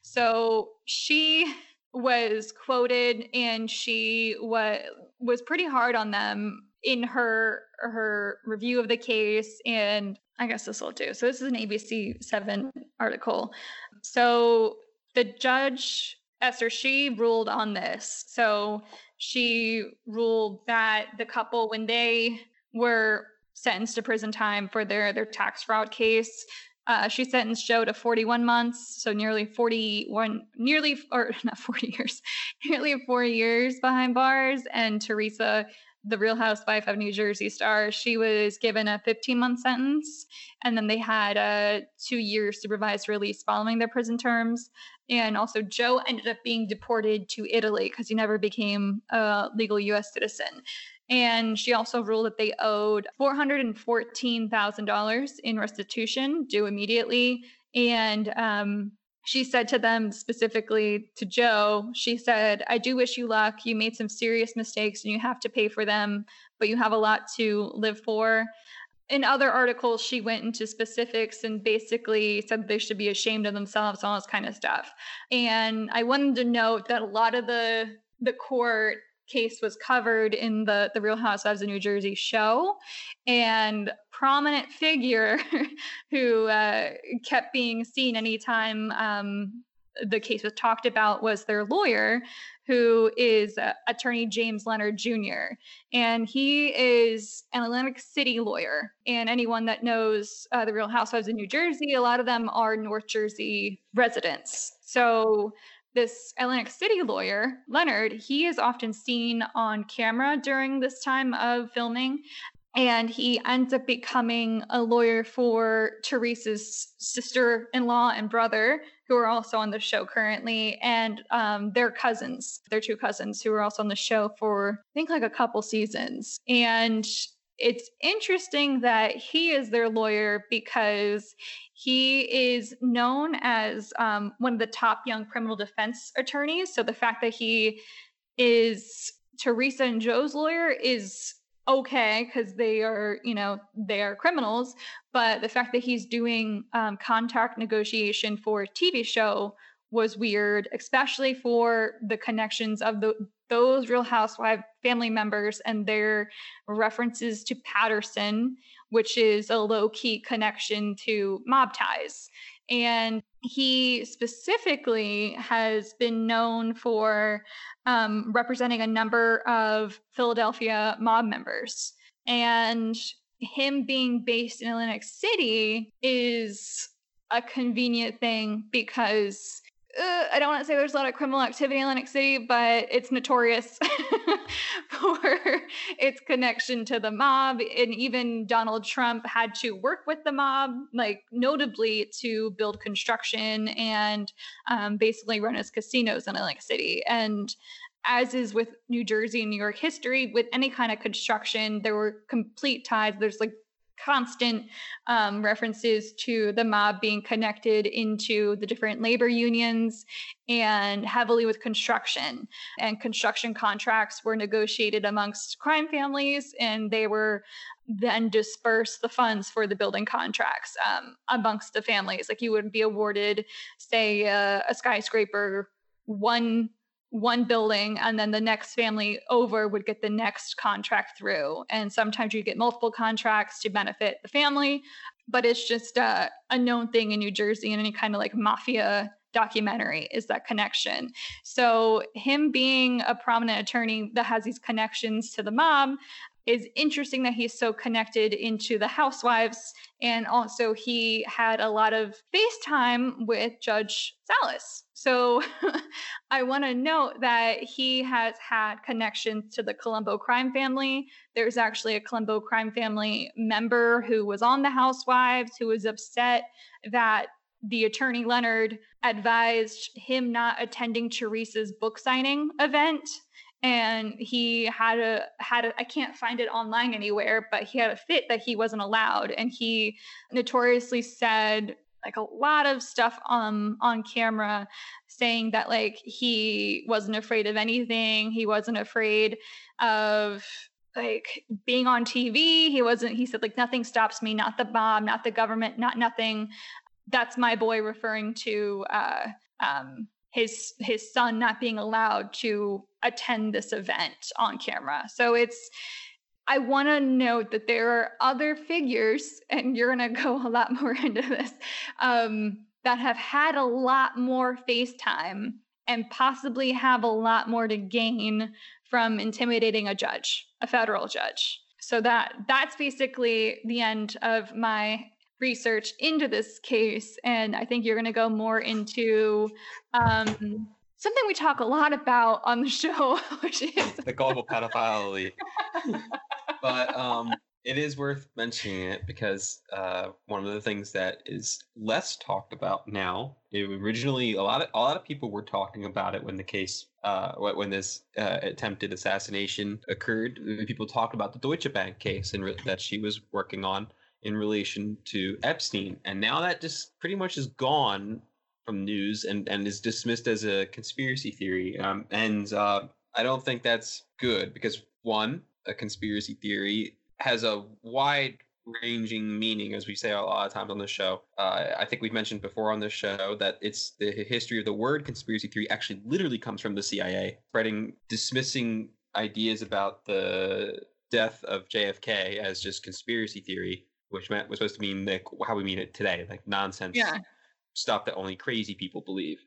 So she was quoted and she was was pretty hard on them in her her review of the case and I guess this will do. So this is an ABC 7 article. So the judge Esther she ruled on this. So she ruled that the couple when they were sentenced to prison time for their their tax fraud case uh, she sentenced Joe to 41 months, so nearly 41, nearly, or not 40 years, nearly four years behind bars. And Teresa the Real Housewife of New Jersey star, she was given a 15 month sentence, and then they had a two year supervised release following their prison terms. And also, Joe ended up being deported to Italy because he never became a legal U.S. citizen. And she also ruled that they owed $414,000 in restitution due immediately. And um, she said to them specifically to Joe, she said, I do wish you luck. You made some serious mistakes and you have to pay for them, but you have a lot to live for. In other articles, she went into specifics and basically said they should be ashamed of themselves, all this kind of stuff. And I wanted to note that a lot of the the court case was covered in the the Real Housewives of New Jersey show, and prominent figure who uh, kept being seen anytime um, the case was talked about was their lawyer, who is uh, attorney James Leonard Jr. And he is an Atlantic City lawyer. And anyone that knows uh, the Real Housewives of New Jersey, a lot of them are North Jersey residents. So this Atlantic City lawyer, Leonard, he is often seen on camera during this time of filming. And he ends up becoming a lawyer for Teresa's sister in law and brother, who are also on the show currently, and um, their cousins, their two cousins, who are also on the show for, I think, like a couple seasons. And it's interesting that he is their lawyer because he is known as um, one of the top young criminal defense attorneys. So the fact that he is Teresa and Joe's lawyer is okay because they are, you know, they are criminals. But the fact that he's doing um, negotiation for a TV show was weird, especially for the connections of the those Real Housewife family members and their references to paterson which is a low key connection to mob ties. And he specifically has been known for um, representing a number of Philadelphia mob members. And him being based in Atlantic City is a convenient thing because uh, I don't want to say there's a lot of criminal activity in Atlantic City, but it's notorious for its connection to the mob. And even Donald Trump had to work with the mob, like notably to build construction and um, basically run his casinos in Atlantic City. And as is with New Jersey and New York history, with any kind of construction, there were complete ties. There's like constant um, references to the mob being connected into the different labor unions and heavily with construction. And construction contracts were negotiated amongst crime families, and they were then disperse the funds for the building contracts um, amongst the families. Like you would be awarded, say, uh, a skyscraper one one building and then the next family over would get the next contract through. And sometimes you get multiple contracts to benefit the family but it's just a, a known thing in new jersey and any kind of like mafia documentary is that connection. So him being a prominent attorney that has these connections to the mob is interesting that he's so connected into the housewives and also he had a lot of FaceTime with Judge Salas. So I want to note that he has had connections to the Colombo crime family. There's actually a Colombo crime family member who was on the housewives who was upset that the attorney Leonard advised him not attending Teresa's book signing event and he had a had a I can't find it online anywhere, but he had a fit that he wasn't allowed, and he notoriously said like a lot of stuff um on camera saying that like he wasn't afraid of anything. He wasn't afraid of like being on TV he wasn't he said like nothing stops me not the bomb not the government not nothing. That's my boy referring to uh um his his son not being allowed to attend this event on camera. So it's I want to note that there are other figures, and you're going to go a lot more into this, um, that have had a lot more FaceTime and possibly have a lot more to gain from intimidating a judge, a federal judge. So that that's basically the end of my research into this case, and I think you're going to go more into um, something we talk a lot about on the show, which is the global pedophile elite. but um, it is worth mentioning it because uh, one of the things that is less talked about now. originally, a lot of a lot of people were talking about it when the case, uh, when this uh, attempted assassination occurred. People talked about the Deutsche Bank case and that she was working on in relation to Epstein, and now that just pretty much is gone from news and and is dismissed as a conspiracy theory. Um, and uh, I don't think that's good because one, a conspiracy theory has a wide ranging meaning, as we say a lot of times on the show. Uh, I think we've mentioned before on this show that it's the history of the word conspiracy theory actually literally comes from the CIA, spreading, dismissing ideas about the death of JFK as just conspiracy theory, which meant was supposed to mean like how we mean it today, like nonsense yeah. stuff that only crazy people believe.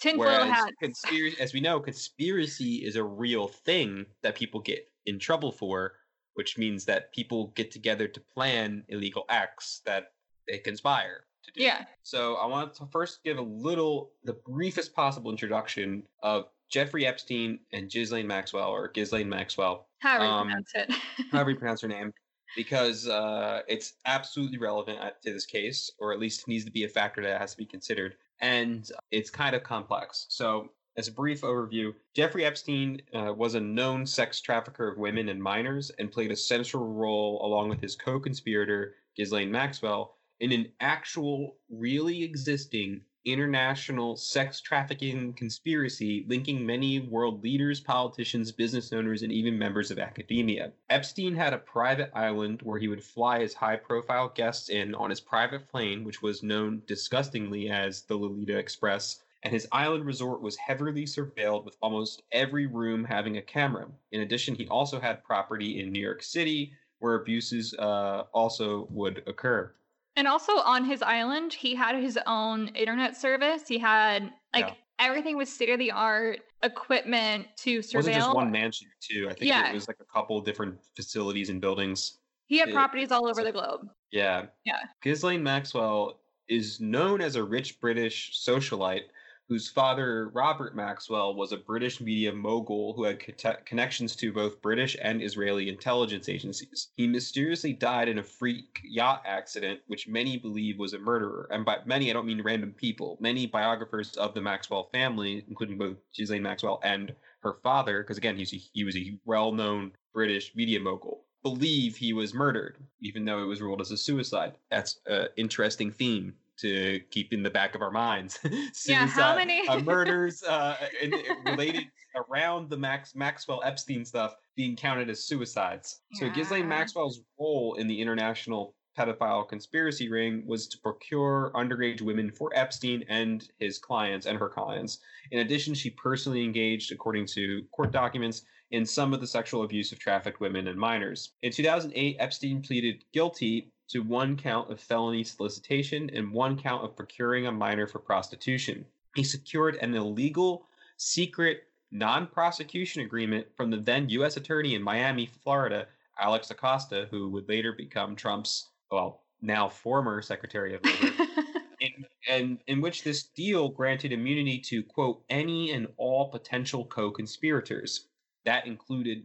Tinfoil hat. Conspiracy, as we know, conspiracy is a real thing that people get in trouble for which means that people get together to plan illegal acts that they conspire to do. Yeah. So I want to first give a little, the briefest possible introduction of Jeffrey Epstein and Ghislaine Maxwell, or Ghislaine Maxwell. However you um, pronounce it. however you pronounce her name. Because uh, it's absolutely relevant to this case, or at least needs to be a factor that has to be considered. And it's kind of complex. So as a brief overview, Jeffrey Epstein uh, was a known sex trafficker of women and minors and played a central role, along with his co conspirator, Ghislaine Maxwell, in an actual, really existing international sex trafficking conspiracy linking many world leaders, politicians, business owners, and even members of academia. Epstein had a private island where he would fly his high profile guests in on his private plane, which was known disgustingly as the Lolita Express and his island resort was heavily surveilled with almost every room having a camera. In addition, he also had property in New York City where abuses uh, also would occur. And also on his island, he had his own internet service. He had like yeah. everything was state of the art equipment to surveil. It wasn't just one mansion too. I think yeah. it was like a couple different facilities and buildings. He had it, properties all over the globe. Yeah. Yeah. Ghislaine Maxwell is known as a rich British socialite whose father, Robert Maxwell, was a British media mogul who had co- connections to both British and Israeli intelligence agencies. He mysteriously died in a freak yacht accident, which many believe was a murderer. And by many, I don't mean random people. Many biographers of the Maxwell family, including both Ghislaine Maxwell and her father, because again, he's a, he was a well known British media mogul, believe he was murdered, even though it was ruled as a suicide. That's an interesting theme to keep in the back of our minds. yeah, how many uh, murders uh, in, related around the Max Maxwell Epstein stuff being counted as suicides? Yeah. So Ghislaine Maxwell's role in the international pedophile conspiracy ring was to procure underage women for Epstein and his clients and her clients. In addition, she personally engaged, according to court documents, in some of the sexual abuse of trafficked women and minors. In 2008, Epstein pleaded guilty to one count of felony solicitation and one count of procuring a minor for prostitution. He secured an illegal, secret, non prosecution agreement from the then U.S. Attorney in Miami, Florida, Alex Acosta, who would later become Trump's, well, now former Secretary of Labor. in, and in which this deal granted immunity to, quote, any and all potential co conspirators. That included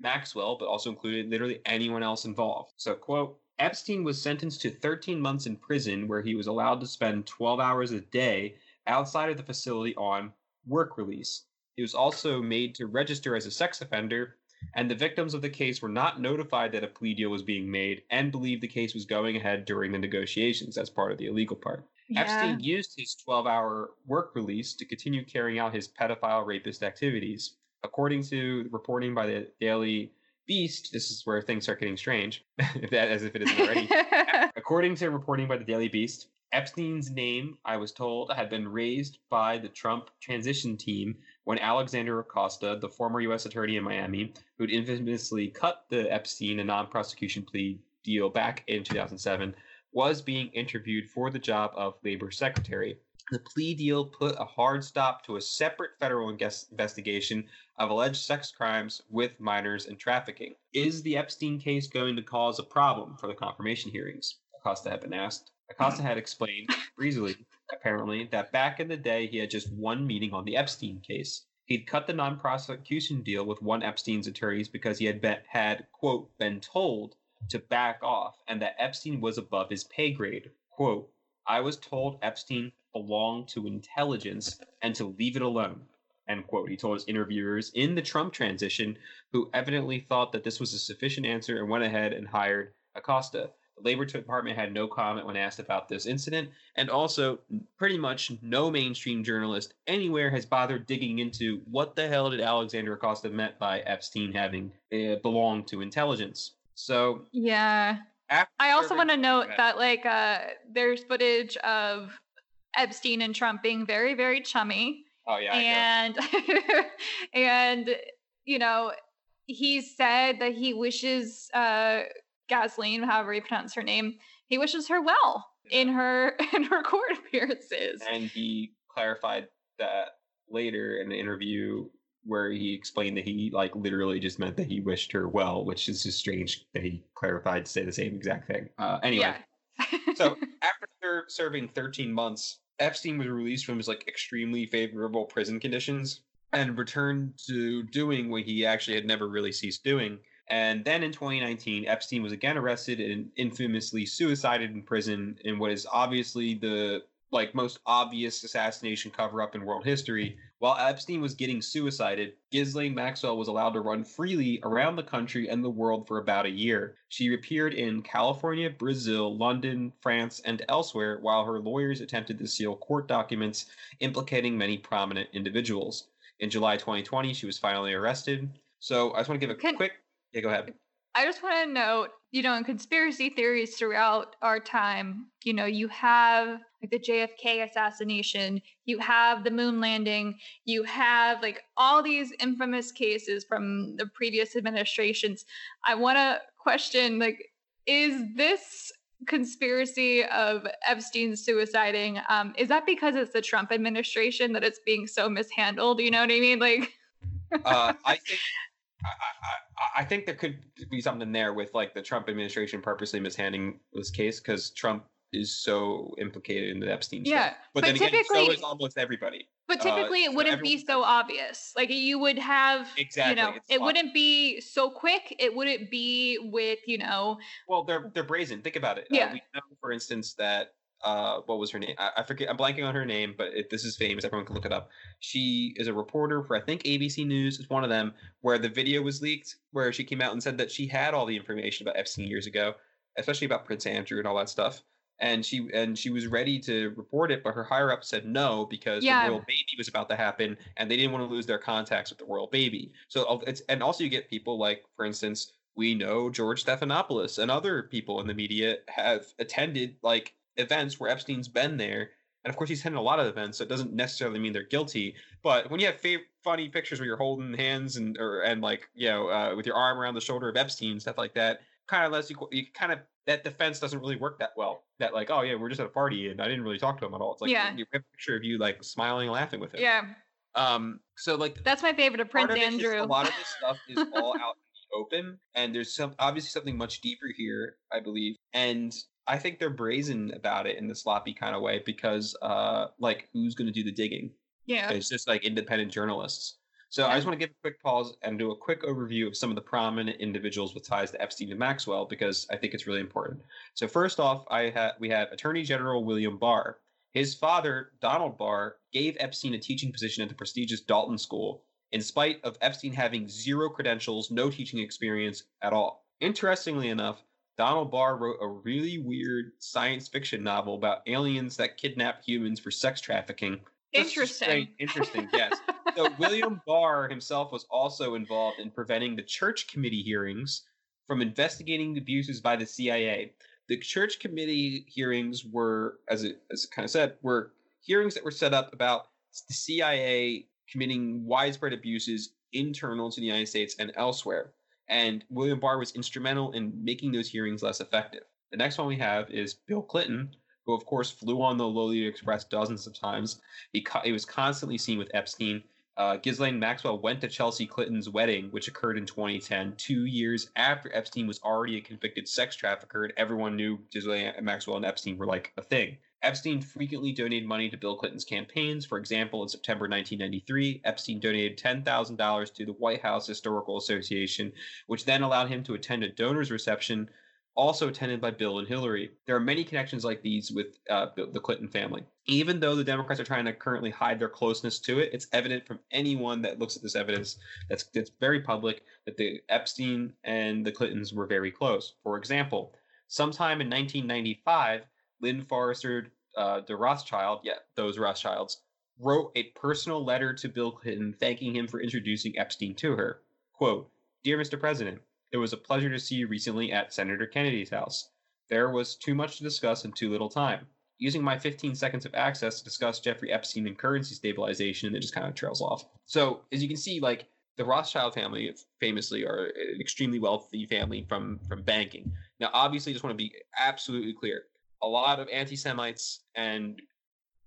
Maxwell, but also included literally anyone else involved. So, quote, Epstein was sentenced to 13 months in prison, where he was allowed to spend 12 hours a day outside of the facility on work release. He was also made to register as a sex offender, and the victims of the case were not notified that a plea deal was being made and believed the case was going ahead during the negotiations as part of the illegal part. Yeah. Epstein used his 12 hour work release to continue carrying out his pedophile rapist activities. According to reporting by the Daily Beast, this is where things start getting strange, if that as if it isn't already. According to reporting by the Daily Beast, Epstein's name, I was told, had been raised by the Trump transition team when Alexander Acosta, the former U.S. attorney in Miami, who'd infamously cut the Epstein and non prosecution plea deal back in 2007, was being interviewed for the job of labor secretary. The plea deal put a hard stop to a separate federal investigation of alleged sex crimes with minors and trafficking. Is the Epstein case going to cause a problem for the confirmation hearings? Acosta had been asked. Acosta had explained, breezily, apparently, that back in the day he had just one meeting on the Epstein case. He'd cut the non-prosecution deal with one Epstein's attorneys because he had been, had quote been told to back off and that Epstein was above his pay grade. Quote, I was told Epstein belonged to intelligence and to leave it alone. End quote. He told his interviewers in the Trump transition, who evidently thought that this was a sufficient answer and went ahead and hired Acosta. The Labor Department had no comment when asked about this incident, and also, pretty much no mainstream journalist anywhere has bothered digging into what the hell did Alexander Acosta meant by Epstein having uh, belonged to intelligence. So, yeah. I also want to note that, like, uh, there's footage of Epstein and Trump being very, very chummy. Oh yeah. And and you know, he said that he wishes uh Ghislaine, however you pronounce her name, he wishes her well yeah. in her in her court appearances. And he clarified that later in an interview where he explained that he like literally just meant that he wished her well, which is just strange that he clarified to say the same exact thing. Uh, anyway, yeah. so after serving 13 months, Epstein was released from his like extremely favorable prison conditions and returned to doing what he actually had never really ceased doing. And then in 2019, Epstein was again arrested and infamously suicided in prison in what is obviously the like most obvious assassination cover up in world history. While Epstein was getting suicided, Ghislaine Maxwell was allowed to run freely around the country and the world for about a year. She appeared in California, Brazil, London, France, and elsewhere while her lawyers attempted to seal court documents implicating many prominent individuals. In July 2020, she was finally arrested. So I just want to give a Can, quick. Yeah, go ahead. I just want to note, you know, in conspiracy theories throughout our time, you know, you have the JFK assassination, you have the moon landing, you have like all these infamous cases from the previous administrations. I want to question like is this conspiracy of Epstein suiciding um is that because it's the Trump administration that it's being so mishandled, you know what I mean? Like uh I think I, I, think there could be something there with like the Trump administration purposely mishandling this case because Trump is so implicated in the Epstein yeah, stuff. But, but then again, so is almost everybody. But uh, typically, uh, it wouldn't be so obvious. Like you would have, exactly. You know, it wouldn't be so quick. It wouldn't be with, you know. Well, they're they're brazen. Think about it. Uh, yeah. Uh, we know, for instance, that uh, what was her name? I, I, forget. I'm blanking on her name, but it, this is famous. Everyone can look it up. She is a reporter for I think ABC News. It's one of them where the video was leaked, where she came out and said that she had all the information about Epstein years ago, especially about Prince Andrew and all that stuff. And she and she was ready to report it, but her higher up said no because yeah. the royal baby was about to happen, and they didn't want to lose their contacts with the royal baby. So it's and also you get people like, for instance, we know George Stephanopoulos and other people in the media have attended like events where Epstein's been there. And of course, he's attended a lot of events, so it doesn't necessarily mean they're guilty. But when you have fa- funny pictures where you're holding hands and or and like you know uh, with your arm around the shoulder of Epstein, stuff like that, kind of lets you, you kind of that defense doesn't really work that well. That like, oh yeah, we're just at a party and I didn't really talk to him at all. It's like yeah. you have a picture of you like smiling and laughing with him. Yeah. Um. So like that's my favorite of Prince of Andrew. Is, a lot of this stuff is all out in the open, and there's some obviously something much deeper here, I believe. And I think they're brazen about it in the sloppy kind of way because, uh, like, who's going to do the digging? Yeah, it's just like independent journalists. So. I just want to give a quick pause and do a quick overview of some of the prominent individuals with ties to Epstein and Maxwell because I think it's really important. So first off, I ha- we have Attorney General William Barr. His father, Donald Barr, gave Epstein a teaching position at the prestigious Dalton School, in spite of Epstein having zero credentials, no teaching experience at all. Interestingly enough, Donald Barr wrote a really weird science fiction novel about aliens that kidnap humans for sex trafficking. Interesting. Interesting, yes. so William Barr himself was also involved in preventing the church committee hearings from investigating abuses by the CIA. The church committee hearings were, as it, as it kind of said, were hearings that were set up about the CIA committing widespread abuses internal to the United States and elsewhere and William Barr was instrumental in making those hearings less effective. The next one we have is Bill Clinton, who of course flew on the Lolita Express dozens of times. He, co- he was constantly seen with Epstein, Uh, Ghislaine Maxwell went to Chelsea Clinton's wedding, which occurred in 2010, two years after Epstein was already a convicted sex trafficker, and everyone knew Ghislaine Maxwell and Epstein were like a thing. Epstein frequently donated money to Bill Clinton's campaigns. For example, in September 1993, Epstein donated $10,000 to the White House Historical Association, which then allowed him to attend a donor's reception also attended by Bill and Hillary. There are many connections like these with uh, the Clinton family. Even though the Democrats are trying to currently hide their closeness to it, it's evident from anyone that looks at this evidence that's that's very public that the Epstein and the Clintons were very close. For example, sometime in 1995, Lynn Forester, uh, de Rothschild, yeah, those Rothschilds, wrote a personal letter to Bill Clinton thanking him for introducing Epstein to her. Quote, Dear Mr. President, it was a pleasure to see you recently at Senator Kennedy's house. There was too much to discuss and too little time. Using my 15 seconds of access to discuss Jeffrey Epstein and currency stabilization, and it just kind of trails off. So, as you can see, like the Rothschild family famously are an extremely wealthy family from from banking. Now, obviously, just want to be absolutely clear: a lot of anti-Semites and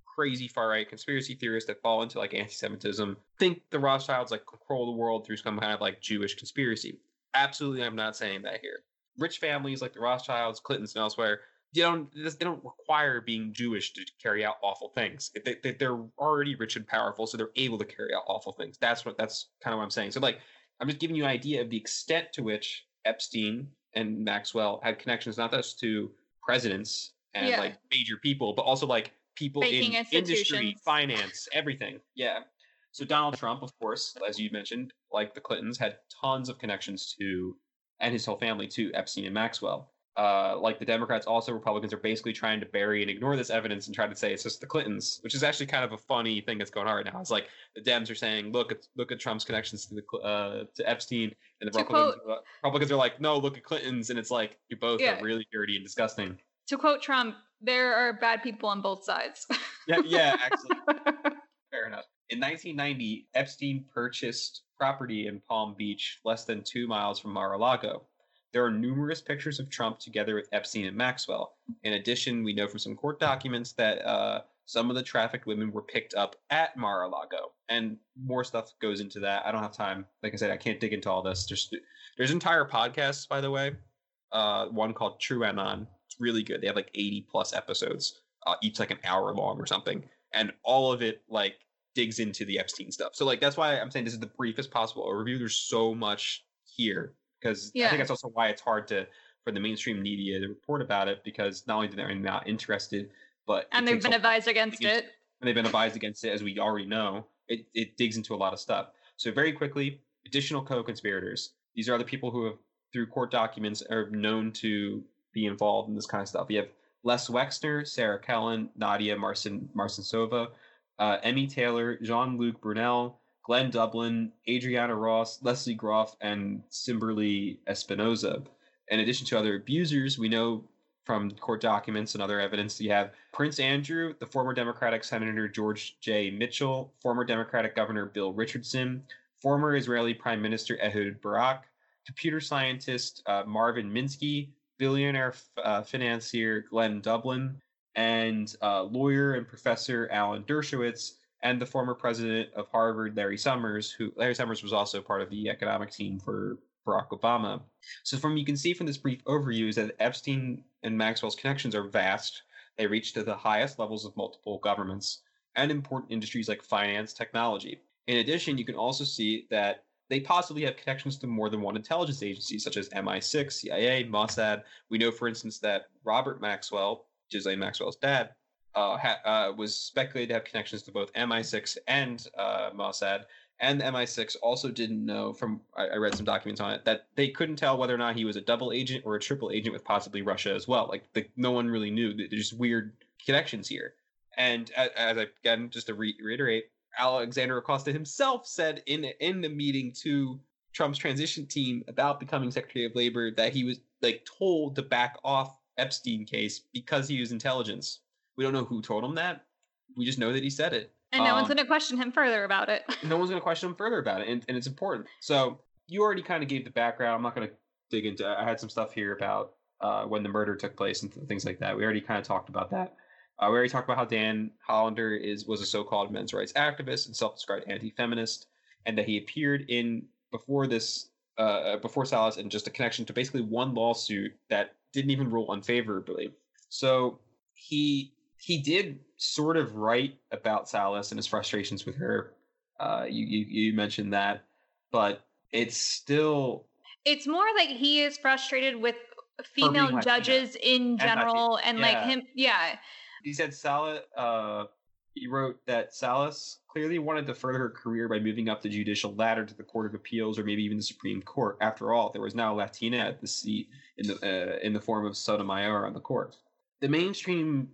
crazy far right conspiracy theorists that fall into like anti-Semitism think the Rothschilds like control the world through some kind of like Jewish conspiracy. Absolutely, I'm not saying that here. Rich families like the Rothschilds, Clintons, and elsewhere, they don't they don't require being Jewish to carry out awful things. They, they're already rich and powerful, so they're able to carry out awful things. That's what that's kind of what I'm saying. So like, I'm just giving you an idea of the extent to which Epstein and Maxwell had connections, not just to presidents and yeah. like major people, but also like people Banking in industry, finance, everything. Yeah. So Donald Trump, of course, as you mentioned, like the Clintons, had tons of connections to, and his whole family to Epstein and Maxwell. Uh, like the Democrats, also Republicans are basically trying to bury and ignore this evidence and try to say it's just the Clintons, which is actually kind of a funny thing that's going on right now. It's like the Dems are saying, look at look at Trump's connections to the uh, to Epstein, and the Republicans, quote, Republicans are like, no, look at Clinton's, and it's like you both yeah. are really dirty and disgusting. To quote Trump, there are bad people on both sides. yeah, yeah, actually, fair enough. In 1990, Epstein purchased property in Palm Beach, less than two miles from Mar a Lago. There are numerous pictures of Trump together with Epstein and Maxwell. In addition, we know from some court documents that uh, some of the trafficked women were picked up at Mar a Lago, and more stuff goes into that. I don't have time. Like I said, I can't dig into all this. There's there's entire podcasts, by the way. Uh, one called True Anon. It's really good. They have like 80 plus episodes, uh, each like an hour long or something, and all of it like digs into the Epstein stuff. So like that's why I'm saying this is the briefest possible overview. There's so much here because yeah. I think that's also why it's hard to for the mainstream media to report about it because not only are they not interested, but and they've been advised against it. And they've been advised against it, as we already know. It it digs into a lot of stuff. So very quickly, additional co-conspirators. These are the people who have, through court documents, are known to be involved in this kind of stuff. You have Les Wexner, Sarah Kellen, Nadia Marcin Marcinsova, uh, Emmy Taylor, Jean Luc Brunel, Glenn Dubin, Adriana Ross, Leslie Groff, and Cymberly Espinoza. In addition to other abusers, we know from court documents and other evidence that you have Prince Andrew, the former Democratic Senator George J. Mitchell, former Democratic Governor Bill Richardson, former Israeli Prime Minister Ehud Barak, computer scientist uh, Marvin Minsky, billionaire f- uh, financier Glenn Dubin, and uh, lawyer and professor Alan Dershowitz, and the former president of Harvard, Larry Summers, who Larry Summers was also part of the economic team for Barack Obama. So, from you can see from this brief overview is that Epstein and Maxwell's connections are vast. They reach to the highest levels of multiple governments and important industries like finance, technology. In addition, you can also see that they possibly have connections to more than one intelligence agency, such as MI6, CIA, Mossad. We know, for instance, that Robert Maxwell, Ghislaine Maxwell's dad, uh, ha- uh, was speculated to have connections to both MI6 and uh, Mossad. And the MI6 also didn't know, from I, I read some documents on it, that they couldn't tell whether or not he was a double agent or a triple agent with possibly Russia as well. Like the, no one really knew. There's weird connections here. And as, as I again, just to re- reiterate, Alexander Acosta himself said in in the meeting to Trump's transition team about becoming Secretary of Labor that he was like told to back off Epstein case because he used intelligence. We don't know who told him that. We just know that he said it. And no um, one's going to question him further about it. no one's going to question him further about it. And, and it's important. So you already kind of gave the background. I'm not going to dig into I had some stuff here about uh, when the murder took place and th- things like that. We already kind of talked about that. Uh, we already talked about how Den Hollander is was a so-called men's rights activist and self-described anti-feminist, and that he appeared in before this uh, before Salas in just a connection to basically one lawsuit that didn't even rule unfavorably. So he he did sort of write about Salas and his frustrations with her. Uh, you, you you mentioned that, but it's still it's more like he is frustrated with female judges in general and, and like him yeah he said Salas. Uh, he wrote that Salas clearly wanted to further her career by moving up the judicial ladder to the Court of Appeals or maybe even the Supreme Court. After all, there was now a Latina at the seat in the uh, in the form of Sotomayor on the court. The mainstream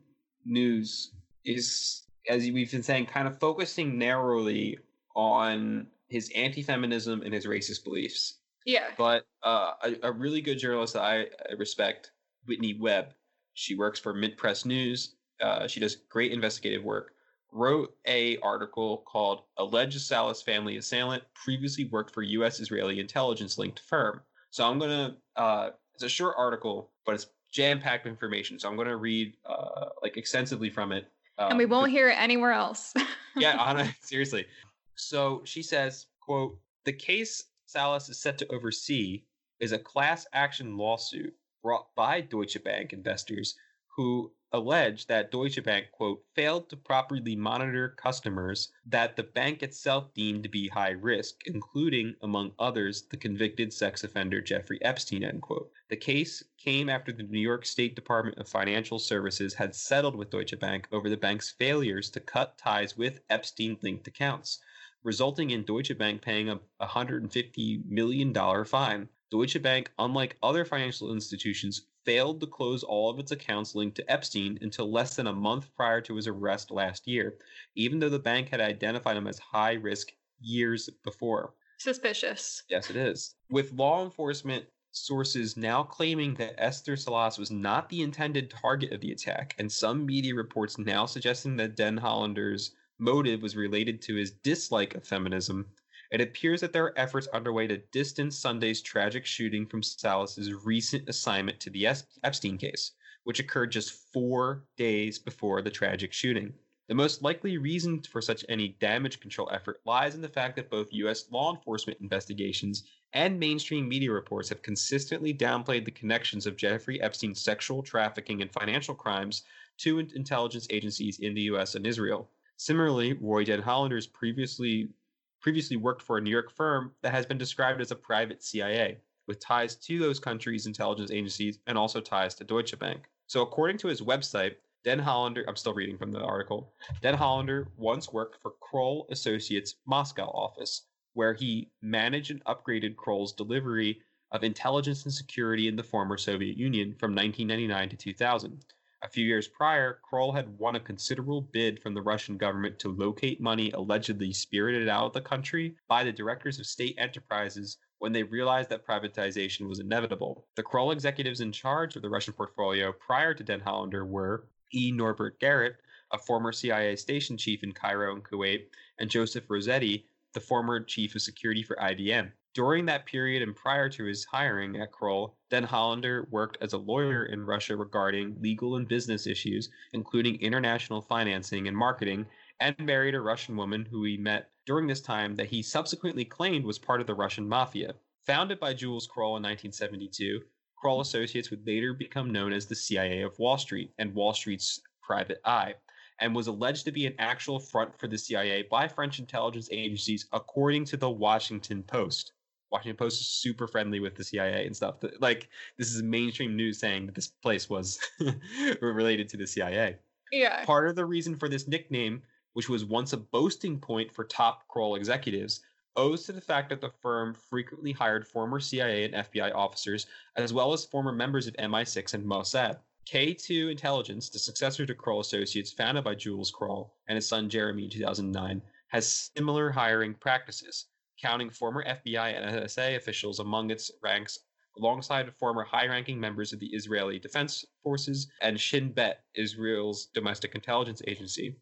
news is, as we've been saying, kind of focusing narrowly on his anti-feminism and his racist beliefs. Yeah. But uh, a, a really good journalist that I respect, Whitney Webb. She works for Mint Press News uh, she does great investigative work. Wrote a article called "Alleged Salas Family Assailant Previously Worked for U.S. Israeli Intelligence Linked Firm." So I'm gonna. Uh, it's a short article, but it's jam packed information. So I'm gonna read uh, like extensively from it. Um, and we won't hear it anywhere else. yeah, Anna, seriously. So she says, "quote The case Salas is set to oversee is a class action lawsuit brought by Deutsche Bank investors who allege that Deutsche Bank, quote, failed to properly monitor customers that the bank itself deemed to be high risk, including, among others, the convicted sex offender Jeffrey Epstein, end quote. The case came after the New York State Department of Financial Services had settled with Deutsche Bank over the bank's failures to cut ties with Epstein linked accounts, resulting in Deutsche Bank paying a $150 million fine. Deutsche Bank, unlike other financial institutions, failed to close all of its accounts linked to Epstein until less than a month prior to his arrest last year, even though the bank had identified him as high risk years before. Suspicious. Yes, it is. With law enforcement sources now claiming that Esther Salas was not the intended target of the attack, and some media reports now suggesting that Den Hollander's motive was related to his dislike of feminism, it appears that there are efforts underway to distance Sunday's tragic shooting from Salas's recent assignment to the Epstein case, which occurred just four days before the tragic shooting. The most likely reason for such any damage control effort lies in the fact that both U.S. law enforcement investigations and mainstream media reports have consistently downplayed the connections of Jeffrey Epstein's sexual trafficking and financial crimes to intelligence agencies in the U.S. and Israel. Similarly, Roy Den Hollander's previously previously worked for a New York firm that has been described as a private CIA, with ties to those countries' intelligence agencies and also ties to Deutsche Bank. So, according to his website, Den Hollander, I'm still reading from the article, Den Hollander once worked for Kroll Associates' Moscow office, where he managed and upgraded Kroll's delivery of intelligence and security in the former Soviet Union from 1999 to 2000. A few years prior, Kroll had won a considerable bid from the Russian government to locate money allegedly spirited out of the country by the directors of state enterprises when they realized that privatization was inevitable. The Kroll executives in charge of the Russian portfolio prior to Den Hollander were E. Norbert Garrett, a former CIA station chief in Cairo and Kuwait, and Joseph Rossetti, the former chief of security for IBM. During that period and prior to his hiring at Kroll, Den Hollander worked as a lawyer in Russia regarding legal and business issues, including international financing and marketing, and married a Russian woman who he met during this time that he subsequently claimed was part of the Russian mafia. Founded by Jules Kroll in 1972, Kroll Associates would later become known as the CIA of Wall Street and Wall Street's private eye, and was alleged to be an actual front for the CIA by French intelligence agencies, according to the Washington Post. Washington Post is super friendly with the CIA and stuff. Like this is mainstream news saying that this place was related to the CIA. Yeah. Part of the reason for this nickname, which was once a boasting point for top Kroll executives, owes to the fact that the firm frequently hired former CIA and FBI officers, as well as former members of MI6 and Mossad. K2 Intelligence, the successor to Kroll Associates, founded by Jules Kroll and his son Jeremy in 2009, has similar hiring practices counting former FBI and NSA officials among its ranks alongside former high-ranking members of the Israeli Defense Forces and Shin Bet, Israel's domestic intelligence agency.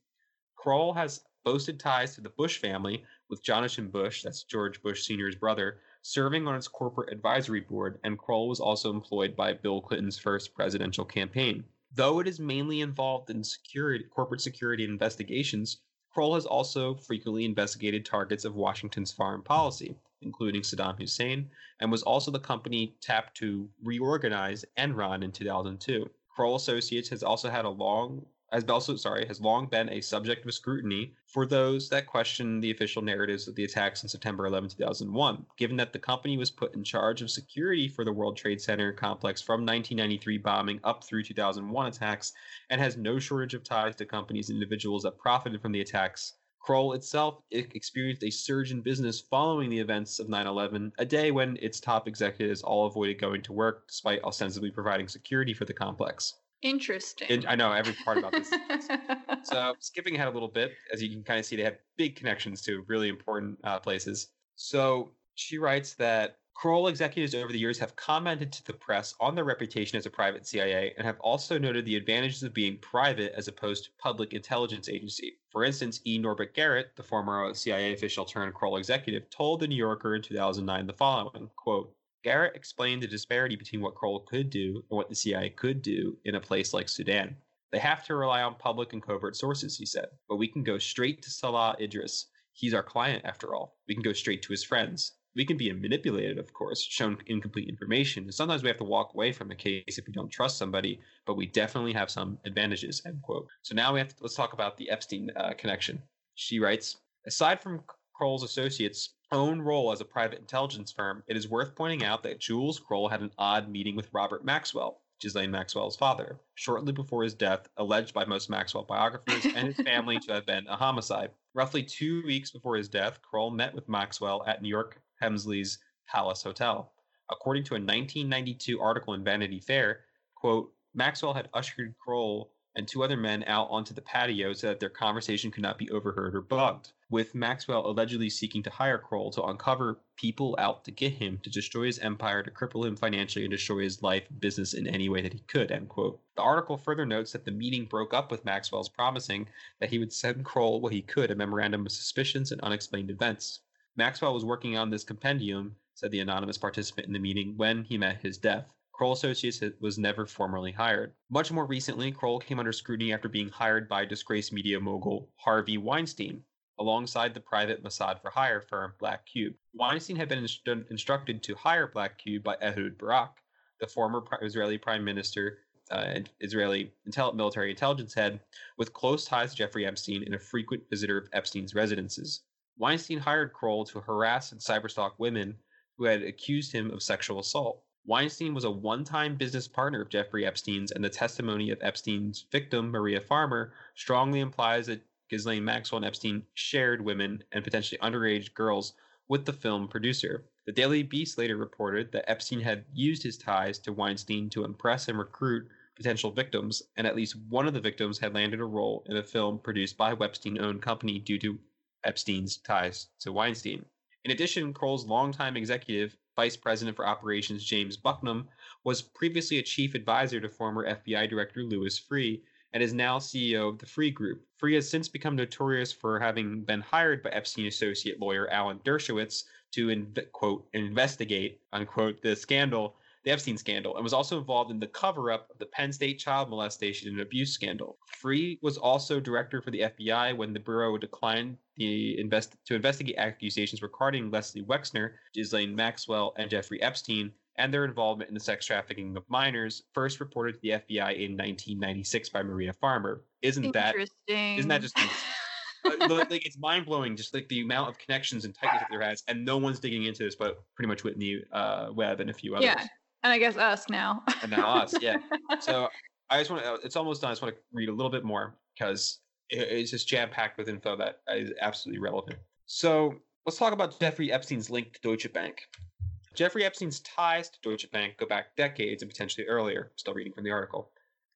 Kroll has boasted ties to the Bush family, with Jonathan Bush, that's George Bush Sr.'s brother, serving on its corporate advisory board, and Kroll was also employed by Bill Clinton's first presidential campaign. Though it is mainly involved in security, corporate security investigations, Kroll has also frequently investigated targets of Washington's foreign policy, including Saddam Hussein, and was also the company tapped to reorganize Enron in 2002. Kroll Associates has also had a long has also sorry has long been a subject of scrutiny for those that question the official narratives of the attacks on September 11, 2001, given that the company was put in charge of security for the World Trade Center complex from 1993 bombing up through 2001 attacks and has no shortage of ties to companies and individuals that profited from the attacks. Kroll itself experienced a surge in business following the events of 9 11, a day when its top executives all avoided going to work despite ostensibly providing security for the complex. Interesting. I know every part about this. so skipping ahead a little bit, as you can kind of see, they have big connections to really important uh, places. So she writes that Kroll executives over the years have commented to the press on their reputation as a private CIA and have also noted the advantages of being private as opposed to public intelligence agency. For instance, E. Norbert Garrett, the former CIA official turned Kroll executive, told the New Yorker in 2009 the following quote, Garrett explained the disparity between what Kroll could do and what the CIA could do in a place like Sudan. They have to rely on public and covert sources, he said, but we can go straight to Salah Idris. He's our client, after all. We can go straight to his friends. We can be manipulated, of course, shown incomplete information. And sometimes we have to walk away from a case if we don't trust somebody, but we definitely have some advantages, end quote. So now we have to, let's talk about the Epstein uh, connection. She writes, aside from Kroll's associates, own role as a private intelligence firm, it is worth pointing out that Jules Kroll had an odd meeting with Robert Maxwell, Ghislaine Maxwell's father, shortly before his death, alleged by most Maxwell biographers and his family to have been a homicide. Roughly two weeks before his death, Kroll met with Maxwell at New York Helmsley's Palace Hotel. According to a 1992 article in Vanity Fair, quote, Maxwell had ushered Kroll and two other men out onto the patio so that their conversation could not be overheard or bugged, with Maxwell allegedly seeking to hire Kroll to uncover people out to get him, to destroy his empire, to cripple him financially, and destroy his life and business in any way that he could, end quote. The article further notes that the meeting broke up with Maxwell's promising that he would send Kroll what he could, a memorandum of suspicions and unexplained events. Maxwell was working on this compendium, said the anonymous participant in the meeting, when he met his death. Kroll Associates was never formally hired. Much more recently, Kroll came under scrutiny after being hired by disgraced media mogul Harvey Weinstein, alongside the private Mossad for hire firm Black Cube. Weinstein had been inst- instructed to hire Black Cube by Ehud Barak, the former Israeli prime minister uh, and Israeli intel- military intelligence head, with close ties to Jeffrey Epstein and a frequent visitor of Epstein's residences. Weinstein hired Kroll to harass and cyberstalk women who had accused him of sexual assault. Weinstein was a one time business partner of Jeffrey Epstein's, and the testimony of Epstein's victim, Maria Farmer, strongly implies that Ghislaine Maxwell and Epstein shared women and potentially underage girls with the film producer. The Daily Beast later reported that Epstein had used his ties to Weinstein to impress and recruit potential victims, and at least one of the victims had landed a role in a film produced by Epstein owned company due to Epstein's ties to Weinstein. In addition, Kroll's longtime executive Vice President for Operations James Bucknam, was previously a chief advisor to former FBI Director Louis Freeh and is now CEO of the Freeh Group. Freeh has since become notorious for having been hired by Epstein associate lawyer Alan Dershowitz to, quote, investigate, unquote, the scandal the Epstein scandal, and was also involved in the cover up of the Penn State child molestation and abuse scandal. Freeh was also director for the FBI when the Bureau declined the invest- to investigate accusations regarding Leslie Wexner, Ghislaine Maxwell, and Jeffrey Epstein, and their involvement in the sex trafficking of minors, first reported to the FBI in 1996 by Maria Farmer. Isn't Interesting. that isn't that just like it's mind blowing, just like the amount of connections and tightness that there has, and no one's digging into this, but pretty much Whitney uh, Webb and a few others. Yeah, and I guess us now. and now us, yeah. So I just want to, it's almost done. I just want to read a little bit more because it's just jam packed with info that is absolutely relevant. So let's talk about Jeffrey Epstein's link to Deutsche Bank. Jeffrey Epstein's ties to Deutsche Bank go back decades and potentially earlier. Still reading from the article.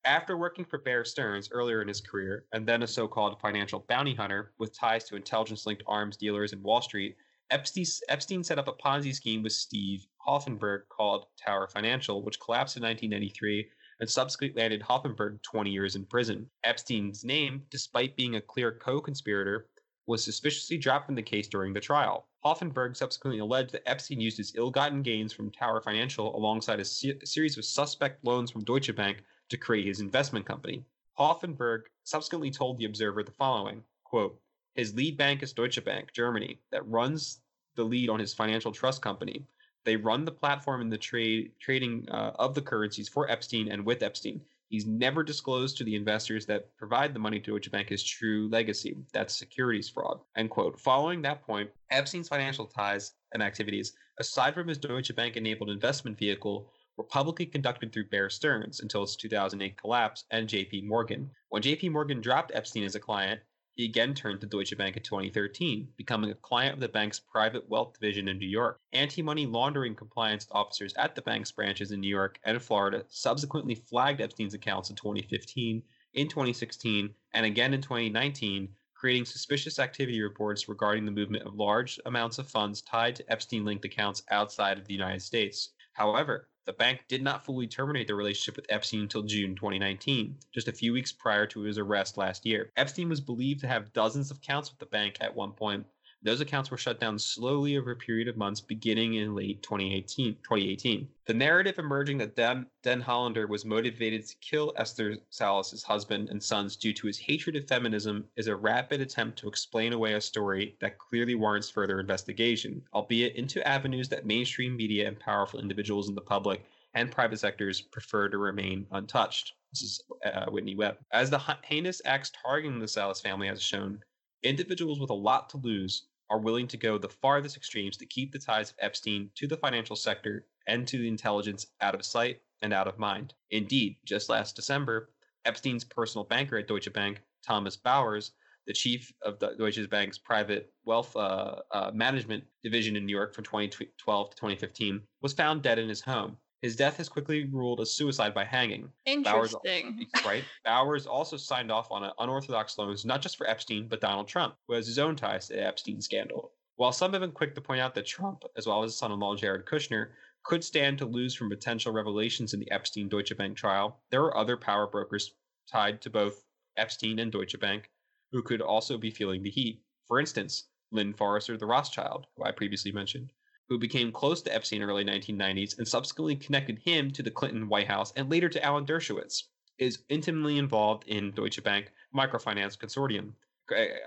After working for Bear Stearns earlier in his career, and then a so called financial bounty hunter with ties to intelligence linked arms dealers in Wall Street, Epstein, Epstein set up a Ponzi scheme with Steve Hoffenberg called Tower Financial, which collapsed in 1993 and subsequently landed Hoffenberg 20 years in prison. Epstein's name, despite being a clear co conspirator, was suspiciously dropped from the case during the trial. Hoffenberg subsequently alleged that Epstein used his ill gotten gains from Tower Financial alongside a, se- series of suspect loans from Deutsche Bank to create his investment company. Hoffenberg subsequently told The Observer the following quote, His lead bank is Deutsche Bank, Germany, that runs the lead on his financial trust company. They run the platform in the trade trading uh, of the currencies for Epstein and with Epstein. He's never disclosed to the investors that provide the money to Deutsche Bank his true legacy. That's securities fraud. End quote. Following that point, Epstein's financial ties and activities, aside from his Deutsche Bank enabled investment vehicle, were publicly conducted through Bear Stearns until its 2008 collapse and JP Morgan. When JP Morgan dropped Epstein as a client, he again turned to Deutsche Bank in 2013, becoming a client of the bank's private wealth division in New York. Anti money laundering compliance officers at the bank's branches in New York and Florida subsequently flagged Epstein's accounts in 2015, in 2016, and again in 2019, creating suspicious activity reports regarding the movement of large amounts of funds tied to Epstein linked accounts outside of the United States. However, the bank did not fully terminate the relationship with Epstein until June 2019, just a few weeks prior to his arrest last year. Epstein was believed to have dozens of accounts with the bank at one point, those accounts were shut down slowly over a period of months beginning in late 2018. 2018. The narrative emerging that Den, Den Hollander was motivated to kill Esther Salas' husband and sons due to his hatred of feminism is a rapid attempt to explain away a story that clearly warrants further investigation, albeit into avenues that mainstream media and powerful individuals in the public and private sectors prefer to remain untouched. This is uh, Whitney Webb. As the heinous acts targeting the Salas family has shown, individuals with a lot to lose are willing to go the farthest extremes to keep the ties of Epstein to the financial sector and to the intelligence out of sight and out of mind. Indeed, just last December, Epstein's personal banker at Deutsche Bank, Thomas Bowers, the chief of the Deutsche Bank's private wealth uh, uh, management division in New York from 2012 to 2015, was found dead in his home. His death is quickly ruled a suicide by hanging. Interesting. Bowers, right. Bowers also signed off on unorthodox loans, not just for Epstein, but Donald Trump, who has his own ties to the Epstein scandal. While some have been quick to point out that Trump, as well as his son in law Jared Kushner, could stand to lose from potential revelations in the Epstein Deutsche Bank trial, there are other power brokers tied to both Epstein and Deutsche Bank who could also be feeling the heat. For instance, Lynn Forester, de Rothschild, who I previously mentioned, who became close to Epstein in the early 1990s and subsequently connected him to the Clinton White House and later to Alan Dershowitz, is intimately involved in Deutsche Bank Microfinance Consortium.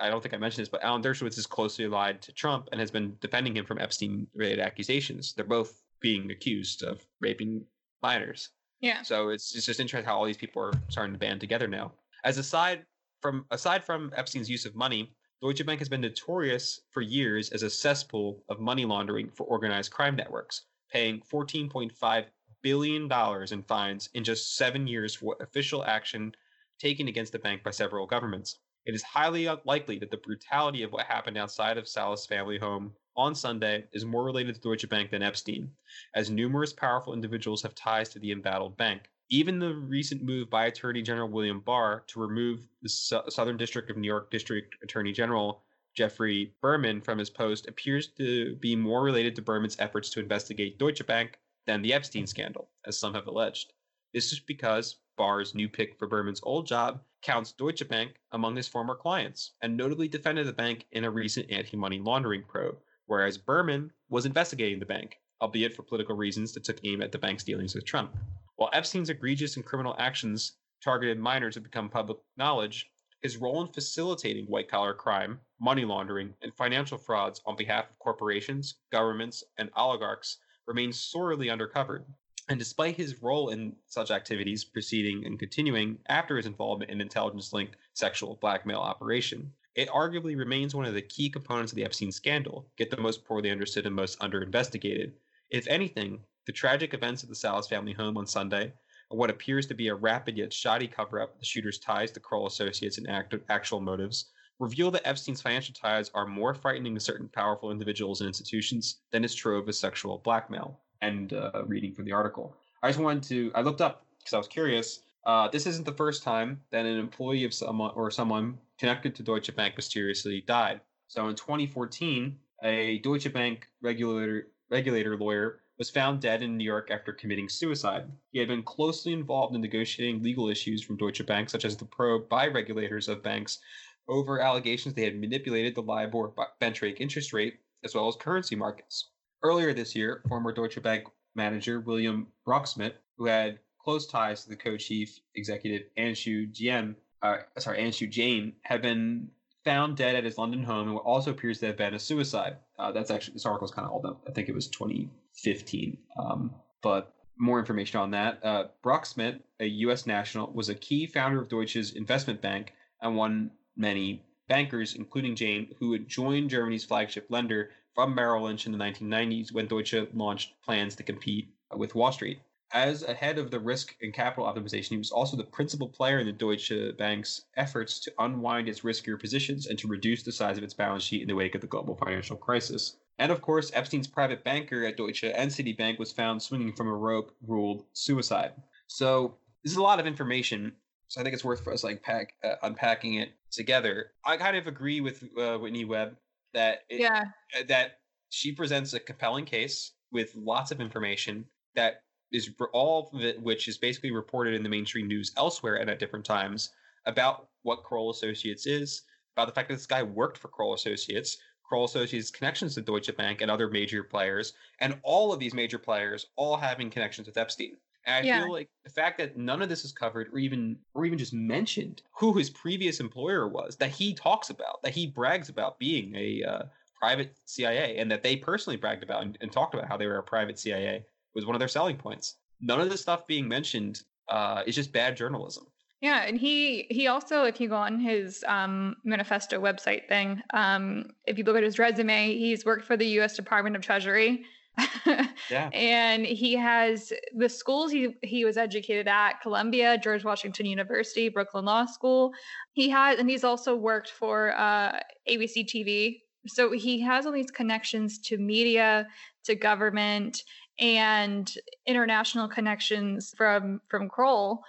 I don't think I mentioned this, but Alan Dershowitz is closely allied to Trump and has been defending him from Epstein related accusations. They're both being accused of raping minors. Yeah. So it's, it's just interesting how all these people are starting to band together now. As aside from aside from Epstein's use of money, Deutsche Bank has been notorious for years as a cesspool of money laundering for organized crime networks, paying $14.5 billion in fines in just seven years for official action taken against the bank by several governments. It is highly likely that the brutality of what happened outside of Salas' family home on Sunday is more related to Deutsche Bank than Epstein, as numerous powerful individuals have ties to the embattled bank. Even the recent move by Attorney General William Barr to remove the Southern District of New York District Attorney General Geoffrey Berman from his post appears to be more related to Berman's efforts to investigate Deutsche Bank than the Epstein scandal, as some have alleged. This is because Barr's new pick for Berman's old job counts Deutsche Bank among his former clients and notably defended the bank in a recent anti money laundering probe, whereas Berman was investigating the bank, albeit for political reasons that took aim at the bank's dealings with Trump. While Epstein's egregious and criminal actions targeted minors have become public knowledge, his role in facilitating white collar crime, money laundering, and financial frauds on behalf of corporations, governments, and oligarchs remains sorely undercovered. And despite his role in such activities proceeding and continuing after his involvement in intelligence linked sexual blackmail operation, it arguably remains one of the key components of the Epstein scandal, yet the most poorly understood and most underinvestigated. If anything, the tragic events at the Salas family home on Sunday, and what appears to be a rapid yet shoddy cover up of the shooter's ties to Kroll Associates and act- actual motives, reveal that Epstein's financial ties are more frightening to certain powerful individuals and institutions than his trove of sexual blackmail. And uh, reading from the article. I just wanted to, I looked up because I was curious. Uh, this isn't the first time that an employee of someone or someone connected to Deutsche Bank mysteriously died. So in 2014, a Deutsche Bank regulator regulator lawyer was found dead in New York after committing suicide. He had been closely involved in negotiating legal issues from Deutsche Bank, such as the probe by regulators of banks over allegations they had manipulated the LIBOR benchmark interest rate as well as currency markets. Earlier this year, former Deutsche Bank manager William Broeksmit, who had close ties to the co-chief executive Anshu Jain, uh, sorry, Anshu Jain, had been found dead at his London home and also appears to have been a suicide. Uh, that's actually this article is kind of old. I think it was 2015. Um, but more information on that. Uh, Broeksmit, a U.S. national, was a key founder of Deutsche's investment bank and one many bankers, including Jain, who had joined Germany's flagship lender from Merrill Lynch in the 1990s when Deutsche launched plans to compete with Wall Street. As a head of the risk and capital optimization, he was also the principal player in the Deutsche Bank's efforts to unwind its riskier positions and to reduce the size of its balance sheet in the wake of the global financial crisis. And of course, Epstein's private banker at Deutsche and Citibank was found swinging from a rope, ruled suicide. So this is a lot of information. So I think it's worth for us like pack, uh, unpacking it together. I kind of agree with uh, Whitney Webb that it, yeah that she presents a compelling case with lots of information that is all of it, which is basically reported in the mainstream news elsewhere and at different times about what Kroll Associates is, about the fact that this guy worked for Kroll Associates, Kroll Associates' connections to Deutsche Bank and other major players, and all of these major players all having connections with Epstein. And I yeah. feel like the fact that none of this is covered or even or even just mentioned who his previous employer was, that he talks about, that he brags about being a uh, private CIA, and that they personally bragged about and, and, talked about how they were a private CIA was one of their selling points. None of this stuff being mentioned uh, is just bad journalism. Yeah, and he he also, if you go on his um, manifesto website thing, um, if you look at his resume, he's worked for the U.S. Department of Treasury. yeah. And he has the schools he he was educated at: Columbia, George Washington University, Brooklyn Law School. He has, and he's also worked for uh, ABC TV. So he has all these connections to media, to government, and international connections from from Kroll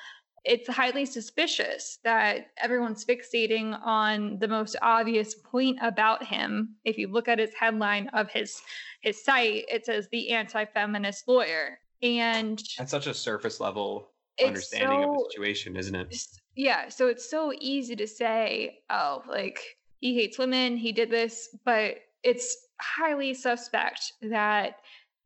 it's highly suspicious that everyone's fixating on the most obvious point about him. If you look at his headline of his his site, it says the anti-feminist lawyer. And that's such a surface level understanding so, of the situation, isn't it? Yeah. So it's so easy to say, oh, like he hates women, he did this, but it's highly suspect that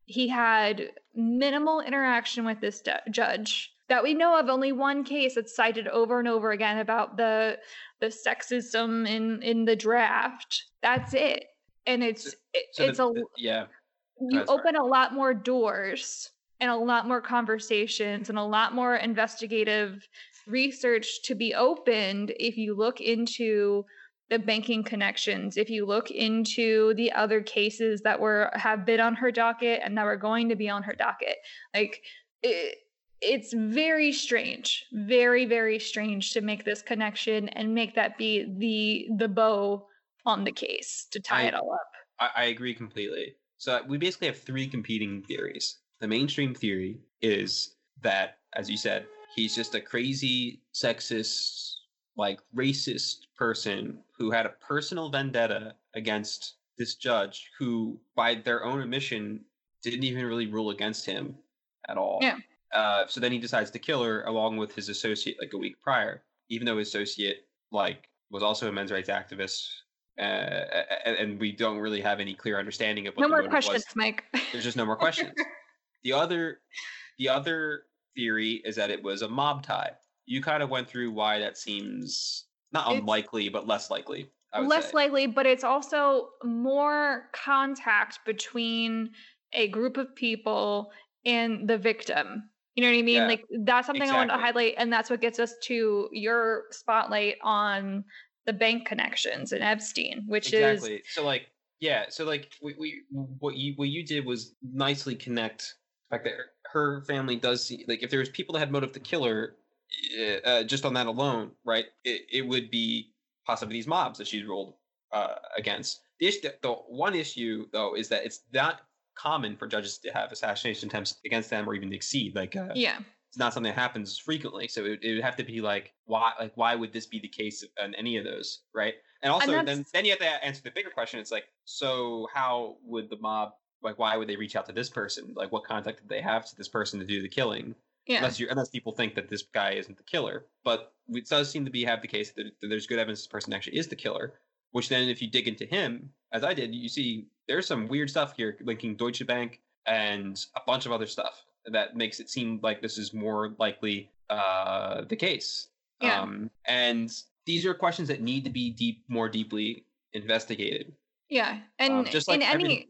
he had minimal interaction with this judge that we know of only one case that's cited over and over again about the the sexism in in the draft. That's it. And it's so, so it's the, a the, yeah. You that's open right. a lot more doors and a lot more conversations and a lot more investigative research to be opened if you look into the banking connections. If you look into the other cases that were have been on her docket and that were going to be on her docket like it, it's very strange very very strange to make this connection and make that be the the bow on the case to tie I, it all up. I, I agree completely. So we basically have three competing theories. The mainstream theory is that as you said he's just a crazy sexist like racist person who had a personal vendetta against this judge who by their own admission didn't even really rule against him at all yeah uh, so then he decides to kill her along with his associate like a week prior, even though his associate like was also a men's rights activist. Uh, and, we don't really have any clear understanding of what no more questions, was. Mike. There's just no more questions. the other, the other theory is that it was a mob tie. You kind of went through why that seems not it's, unlikely, but less likely. less say. likely, but it's also more contact between a group of people and the victim you know what I mean? Yeah, like that's something exactly. I want to highlight, and that's what gets us to your spotlight on the bank connections and Epstein, which exactly. is so like yeah, so like we, we what you what you did was nicely connect the fact that her family does see like if there was people that had motive to kill her, uh, just on that alone, right? It, it would be possibly these mobs that she's ruled uh, against. The issue, the one issue though, is that it's not common for judges to have assassination attempts against them or even exceed. Like, uh, yeah, it's not something that happens frequently. So it, it, would have to be like, why, like, why would this be the case on any of those, right? And also, and then then you have to answer the bigger question. It's like, so how would the mob, like, why would they reach out to this person? Like, what contact did they have to this person to do the killing? Yeah. Unless you, unless people think that this guy isn't the killer, but it does seem to be have the case that, that there's good evidence this person actually is the killer. Which then, if you dig into him, as I did, you see there's some weird stuff here linking Deutsche Bank and a bunch of other stuff. that makes it seem like this is more likely uh, the case. Yeah. Um, and these are questions that need to be deep, more deeply investigated. Yeah, and um, just like in any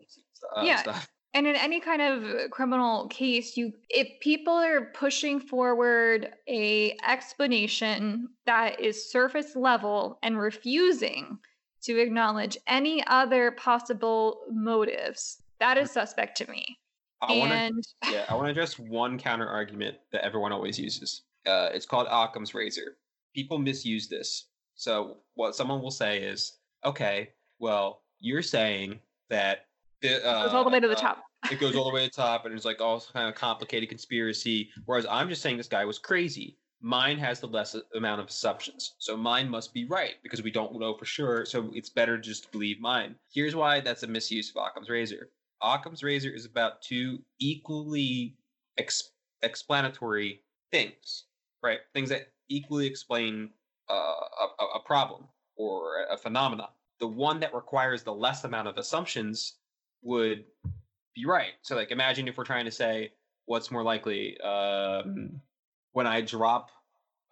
uh, yeah. stuff. And in any kind of criminal case, you if people are pushing forward a explanation that is surface level and refusing to acknowledge any other possible motives, that is suspect to me. I want to yeah, I want to address one counter argument that everyone always uses. Uh, it's called Occam's razor. People misuse this. So what someone will say is, okay, well, you're saying that the, uh, it goes all the way to the uh, top. It goes all the way to the top, and it's like all kind of complicated conspiracy. Whereas I'm just saying this guy was crazy. Mine has the less amount of assumptions, so mine must be right because we don't know for sure. So it's better just to believe mine. Here's why that's a misuse of Occam's razor. Occam's razor is about two equally ex- explanatory things, right? Things that equally explain uh, a, a problem or a phenomena. The one that requires the less amount of assumptions would be right. So, like, imagine if we're trying to say what's more likely um, when I drop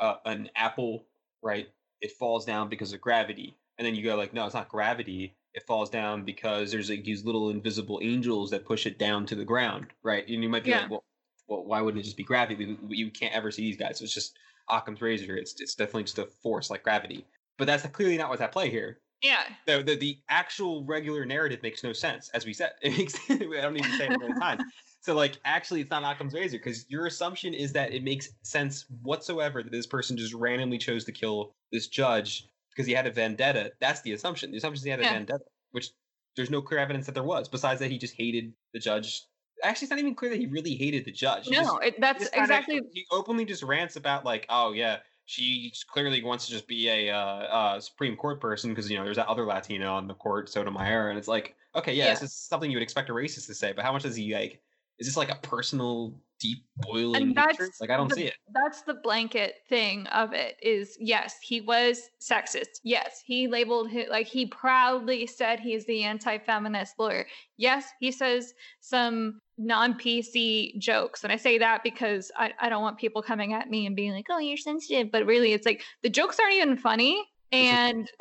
uh, an apple, right? It falls down because of gravity, and then you go like, no, it's not gravity. It falls down because there's like these little invisible angels that push it down to the ground, right? And you might be Yeah. like, well, well, why wouldn't it just be gravity? You can't ever see these guys. So it's just Occam's razor. It's it's definitely just a force like gravity. But that's clearly not what's at play here Yeah, the, the the actual regular narrative makes no sense, as we said. It makes I don't to say it many times. So like actually it's not Occam's razor because your assumption is that it makes sense whatsoever that this person just randomly chose to kill this judge because he had a vendetta. That's the assumption. The assumption is he had a Yeah. vendetta, which there's no clear evidence that there was, besides that he just hated the judge. Actually, it's not even clear that he really hated the judge. He just- no, it, that's exactly he openly just rants about like, oh yeah, she clearly wants to just be a uh, uh, Supreme Court person because you know there's that other Latino on the court, Sotomayor, and it's like, okay, yeah, Yeah. this is something you would expect a racist to say, but how much does he like? Is this like a personal, deep boiling? like I don't the- see it. That's the blanket thing of it. Is yes, he was sexist. Yes, he labeled it like he proudly said he's the anti-feminist lawyer. Yes, he says some non-PC jokes, and I say that because I, I don't want people coming at me and being like, "Oh, you're sensitive," but really, it's like the jokes aren't even funny, and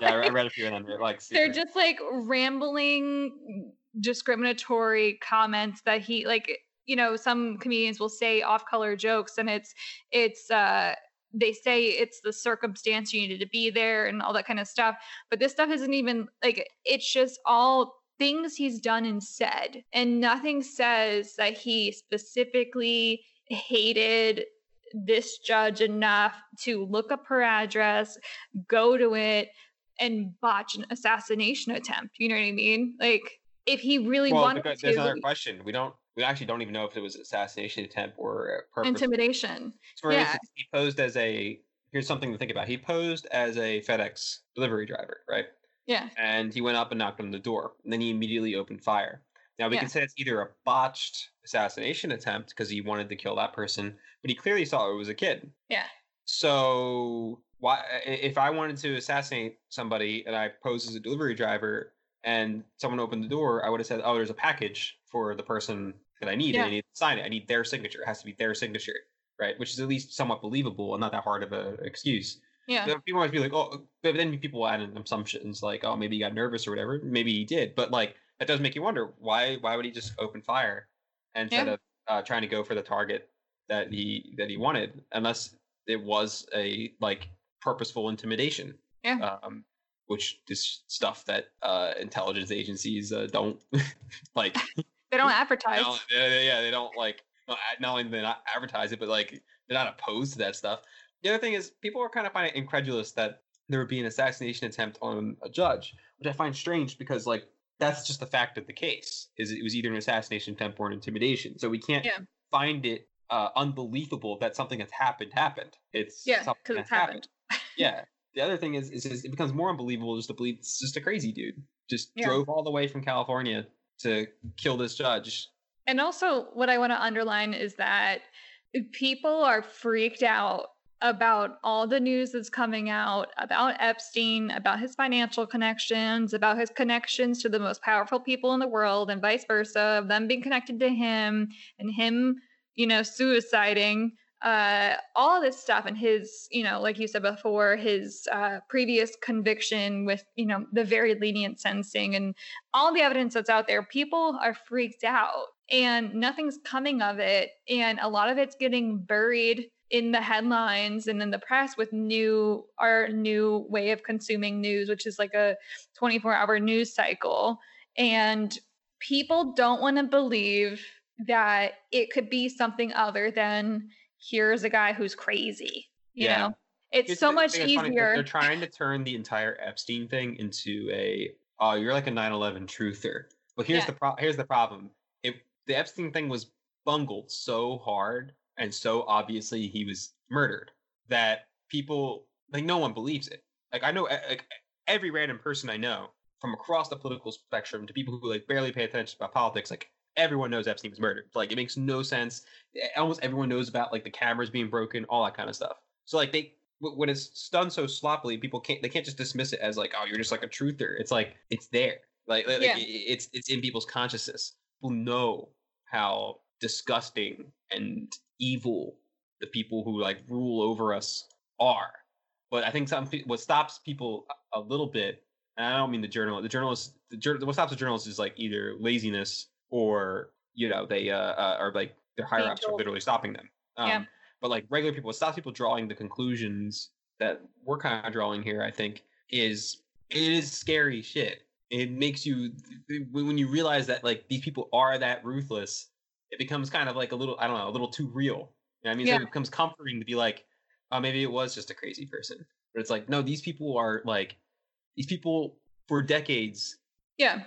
Yeah, I I read a few of them. They're like they're just like rambling discriminatory comments that he like you know some comedians will say off color jokes and it's it's uh they say it's the circumstance you needed to be there and all that kind of stuff. But this stuff isn't even like it's just all things he's done and said and nothing says that he specifically hated this judge enough to look up her address go to it and botch an assassination attempt. You know what I mean? Like if he really well, wanted because there's to another question. We don't. We actually don't even know if it was an assassination attempt or intimidation. For yeah. instance, he posed as a. Here's something to think about. He posed as a FedEx delivery driver, right? Yeah. and he went up and knocked on the door. And then he immediately opened fire. Now we Yeah. can say it's either a botched assassination attempt because he wanted to kill that person, but he clearly saw it was a kid. Yeah. So why, if I wanted to assassinate somebody and I posed as a delivery driver and someone opened the door, I would have said, "Oh, there's a package for the person that I need, and I need to sign it. I need their signature. It has to be their signature." Right, which is at least somewhat believable and not that hard of an excuse. Yeah. People might be like, oh, but then people add in assumptions like, oh, maybe he got nervous or whatever. Maybe he did, but like that does make you wonder why why would he just open fire instead Yeah. of uh, trying to go for the target that he that he wanted, unless it was a like purposeful intimidation. Yeah. Um, which is stuff that uh, intelligence agencies uh, don't like. They don't they advertise. don't- yeah, yeah, they don't like. Not not only do they not advertise it, but like they're not opposed to that stuff. The other thing is, people are kind of finding incredulous that there would be an assassination attempt on a judge, which I find strange because like that's just the fact of the case. Is it was either an assassination attempt or an intimidation. So we can't Yeah. find it uh, unbelievable that something that's happened happened. It's Yeah, something 'cause that it's happened. yeah. The other thing is, is, is it becomes more unbelievable just to believe it's just a crazy dude. Just Yeah. drove all the way from California to kill this judge. And also, what I want to underline is that people are freaked out about all the news that's coming out about Epstein, about his financial connections, about his connections to the most powerful people in the world, and vice versa, of them being connected to him and him, you know, suiciding uh, all this stuff and his, you know, like you said before, his uh, previous conviction with, you know, the very lenient sentencing and all the evidence that's out there, people are freaked out and nothing's coming of it. And a lot of it's getting buried in the headlines and in the press with new our new way of consuming news which is like a 24 hour news cycle and people don't want to believe that it could be something other than here's a guy who's crazy. You yeah. know, it's, it's so much easier. Funny, they're trying to turn the entire Epstein thing into a oh, you're like a 9/11 truther. well here's yeah. the pro- here's the problem. If the Epstein thing was bungled so hard and so obviously he was murdered that people like no one believes it. Like I know like every random person I know from across the political spectrum to people who like barely pay attention about politics like everyone knows Epstein was murdered. Like it makes no sense. Almost everyone knows about like the cameras being broken, all that kind of stuff. So like they when it's done so sloppily, people can't they can't just dismiss it as like oh you're just like a truther. It's like it's there. Like, like yeah. it's it's in people's consciousness. People know how disgusting and evil the people who like rule over us are. But I think some what stops people a little bit, and I don't mean the journalist. The journalist, the what stops the journalist is like either laziness or you know they uh, uh are like their higher ups are literally stopping them. Um, yeah. But like regular people, it stops people drawing the conclusions that we're kind of drawing here. I think is it is scary shit. It makes you when you realize that like these people are that ruthless. It becomes kind of like a little I don't know a little too real. You know I mean, yeah. so it becomes comforting to be like, oh, maybe it was just a crazy person. But it's like, no, these people are like, these people for decades, yeah,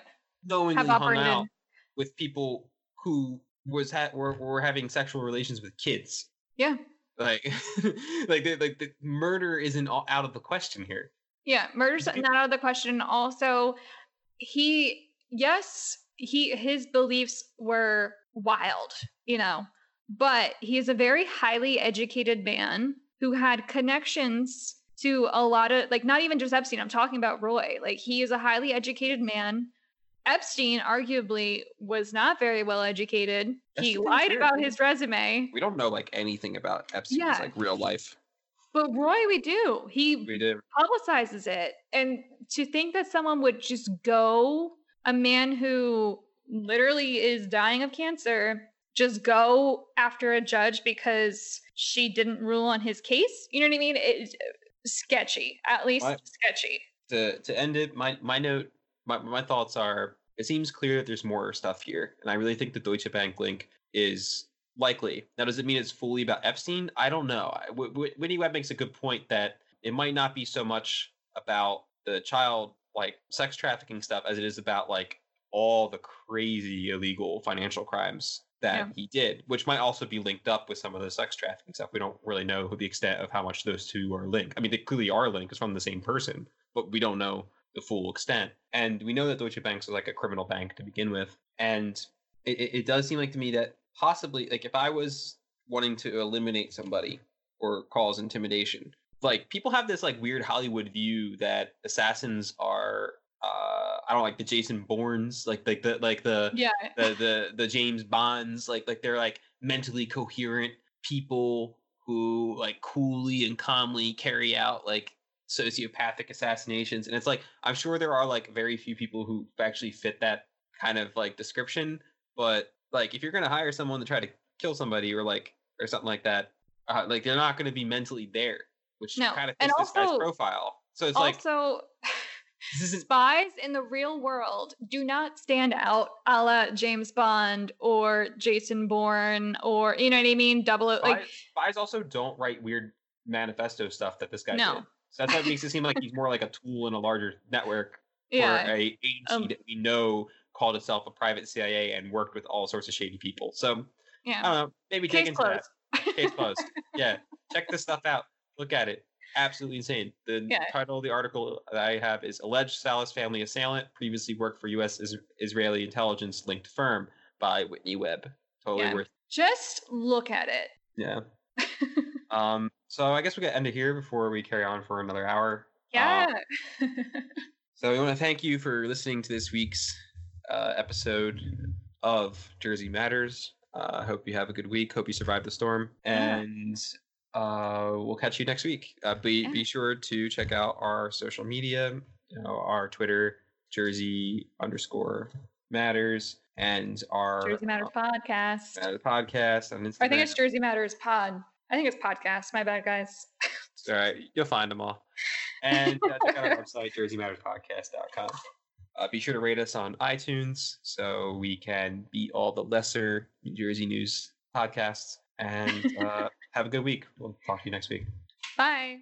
knowingly hung out with people who was ha- were, were having sexual relations with kids. Yeah. Like, like, the, like the murder isn't all out of the question here. Yeah, murder's not out of the question. Also, he, yes, he his beliefs were wild, you know, but he is a very highly educated man who had connections to a lot of like not even just Epstein. I'm talking about Roy. Like he is a highly educated man Epstein arguably was not very well educated. That's he lied true. about his resume. We don't know like anything about Epstein's yeah. like real life. But Roy, we do. He we do. publicizes it. And to think that someone would just go, a man who literally is dying of cancer, just go after a judge because she didn't rule on his case. You know what I mean? It's sketchy, at least my, sketchy. To to end it, my my note my, my thoughts are it seems clear that there's more stuff here. And I really think the Deutsche Bank link is likely. Now, does it mean it's fully about Epstein? I don't know. Whitney Webb makes a good point that it might not be so much about the child like sex trafficking stuff as it is about like all the crazy illegal financial crimes that yeah. he did, which might also be linked up with some of the sex trafficking stuff. We don't really know the extent of how much those two are linked. I mean, they clearly are linked. It's from the same person, but we don't know the full extent. And we know that Deutsche Bank is like a criminal bank to begin with. And it, it does seem like to me that possibly, like, if I was wanting to eliminate somebody or cause intimidation, like, people have this like weird Hollywood view that assassins are uh, I don't like the Jason Bournes, like like the like the yeah the the the James Bonds, like like they're like mentally coherent people who like coolly and calmly carry out like sociopathic assassinations and it's like i'm sure there are like very few people who actually fit that kind of like description but like if you're going to hire someone to try to kill somebody or like or something like that uh, like they're not going to be mentally there which no. kind of fits this also, guy's profile so it's like also spies in the real world do not stand out a la James Bond or Jason Bourne or you know what I mean? Double spies, like spies also don't write weird manifesto stuff that this guy no. did. So that's what makes it seem like he's more like a tool in a larger network yeah. for a agency um, that we know called itself a private CIA and worked with all sorts of shady people. So yeah, I don't know. Maybe Case take into closed. that. Case closed. yeah, check this stuff out. Look at it. Absolutely insane. The yeah. title of the article that I have is "Alleged Salas Family Assailant Previously Worked for U.S. Is- Israeli Intelligence Linked Firm" by Whitney Webb. Totally yeah. worth. Just look at it. Yeah. Um, so I guess we got to end it here before we carry on for another hour. Yeah. Um, so we want to thank you for listening to this week's uh, episode of Jersey Matters. Uh, I hope you have a good week. Hope you survive the storm, and uh, we'll catch you next week. Uh, be Yeah. be sure to check out our social media. You know, our Twitter, Jersey underscore Matters, and our Jersey Matters podcast. uh, podcast on Instagram. I think it's Jersey Matters Pod. I think it's podcast. My bad, guys. It's all right. You'll find them all. And uh, check out our website, jerseymatterspodcast.com. Uh, be sure to rate us on iTunes so we can beat all the lesser New Jersey news podcasts. And uh, have a good week. We'll talk to you next week. Bye.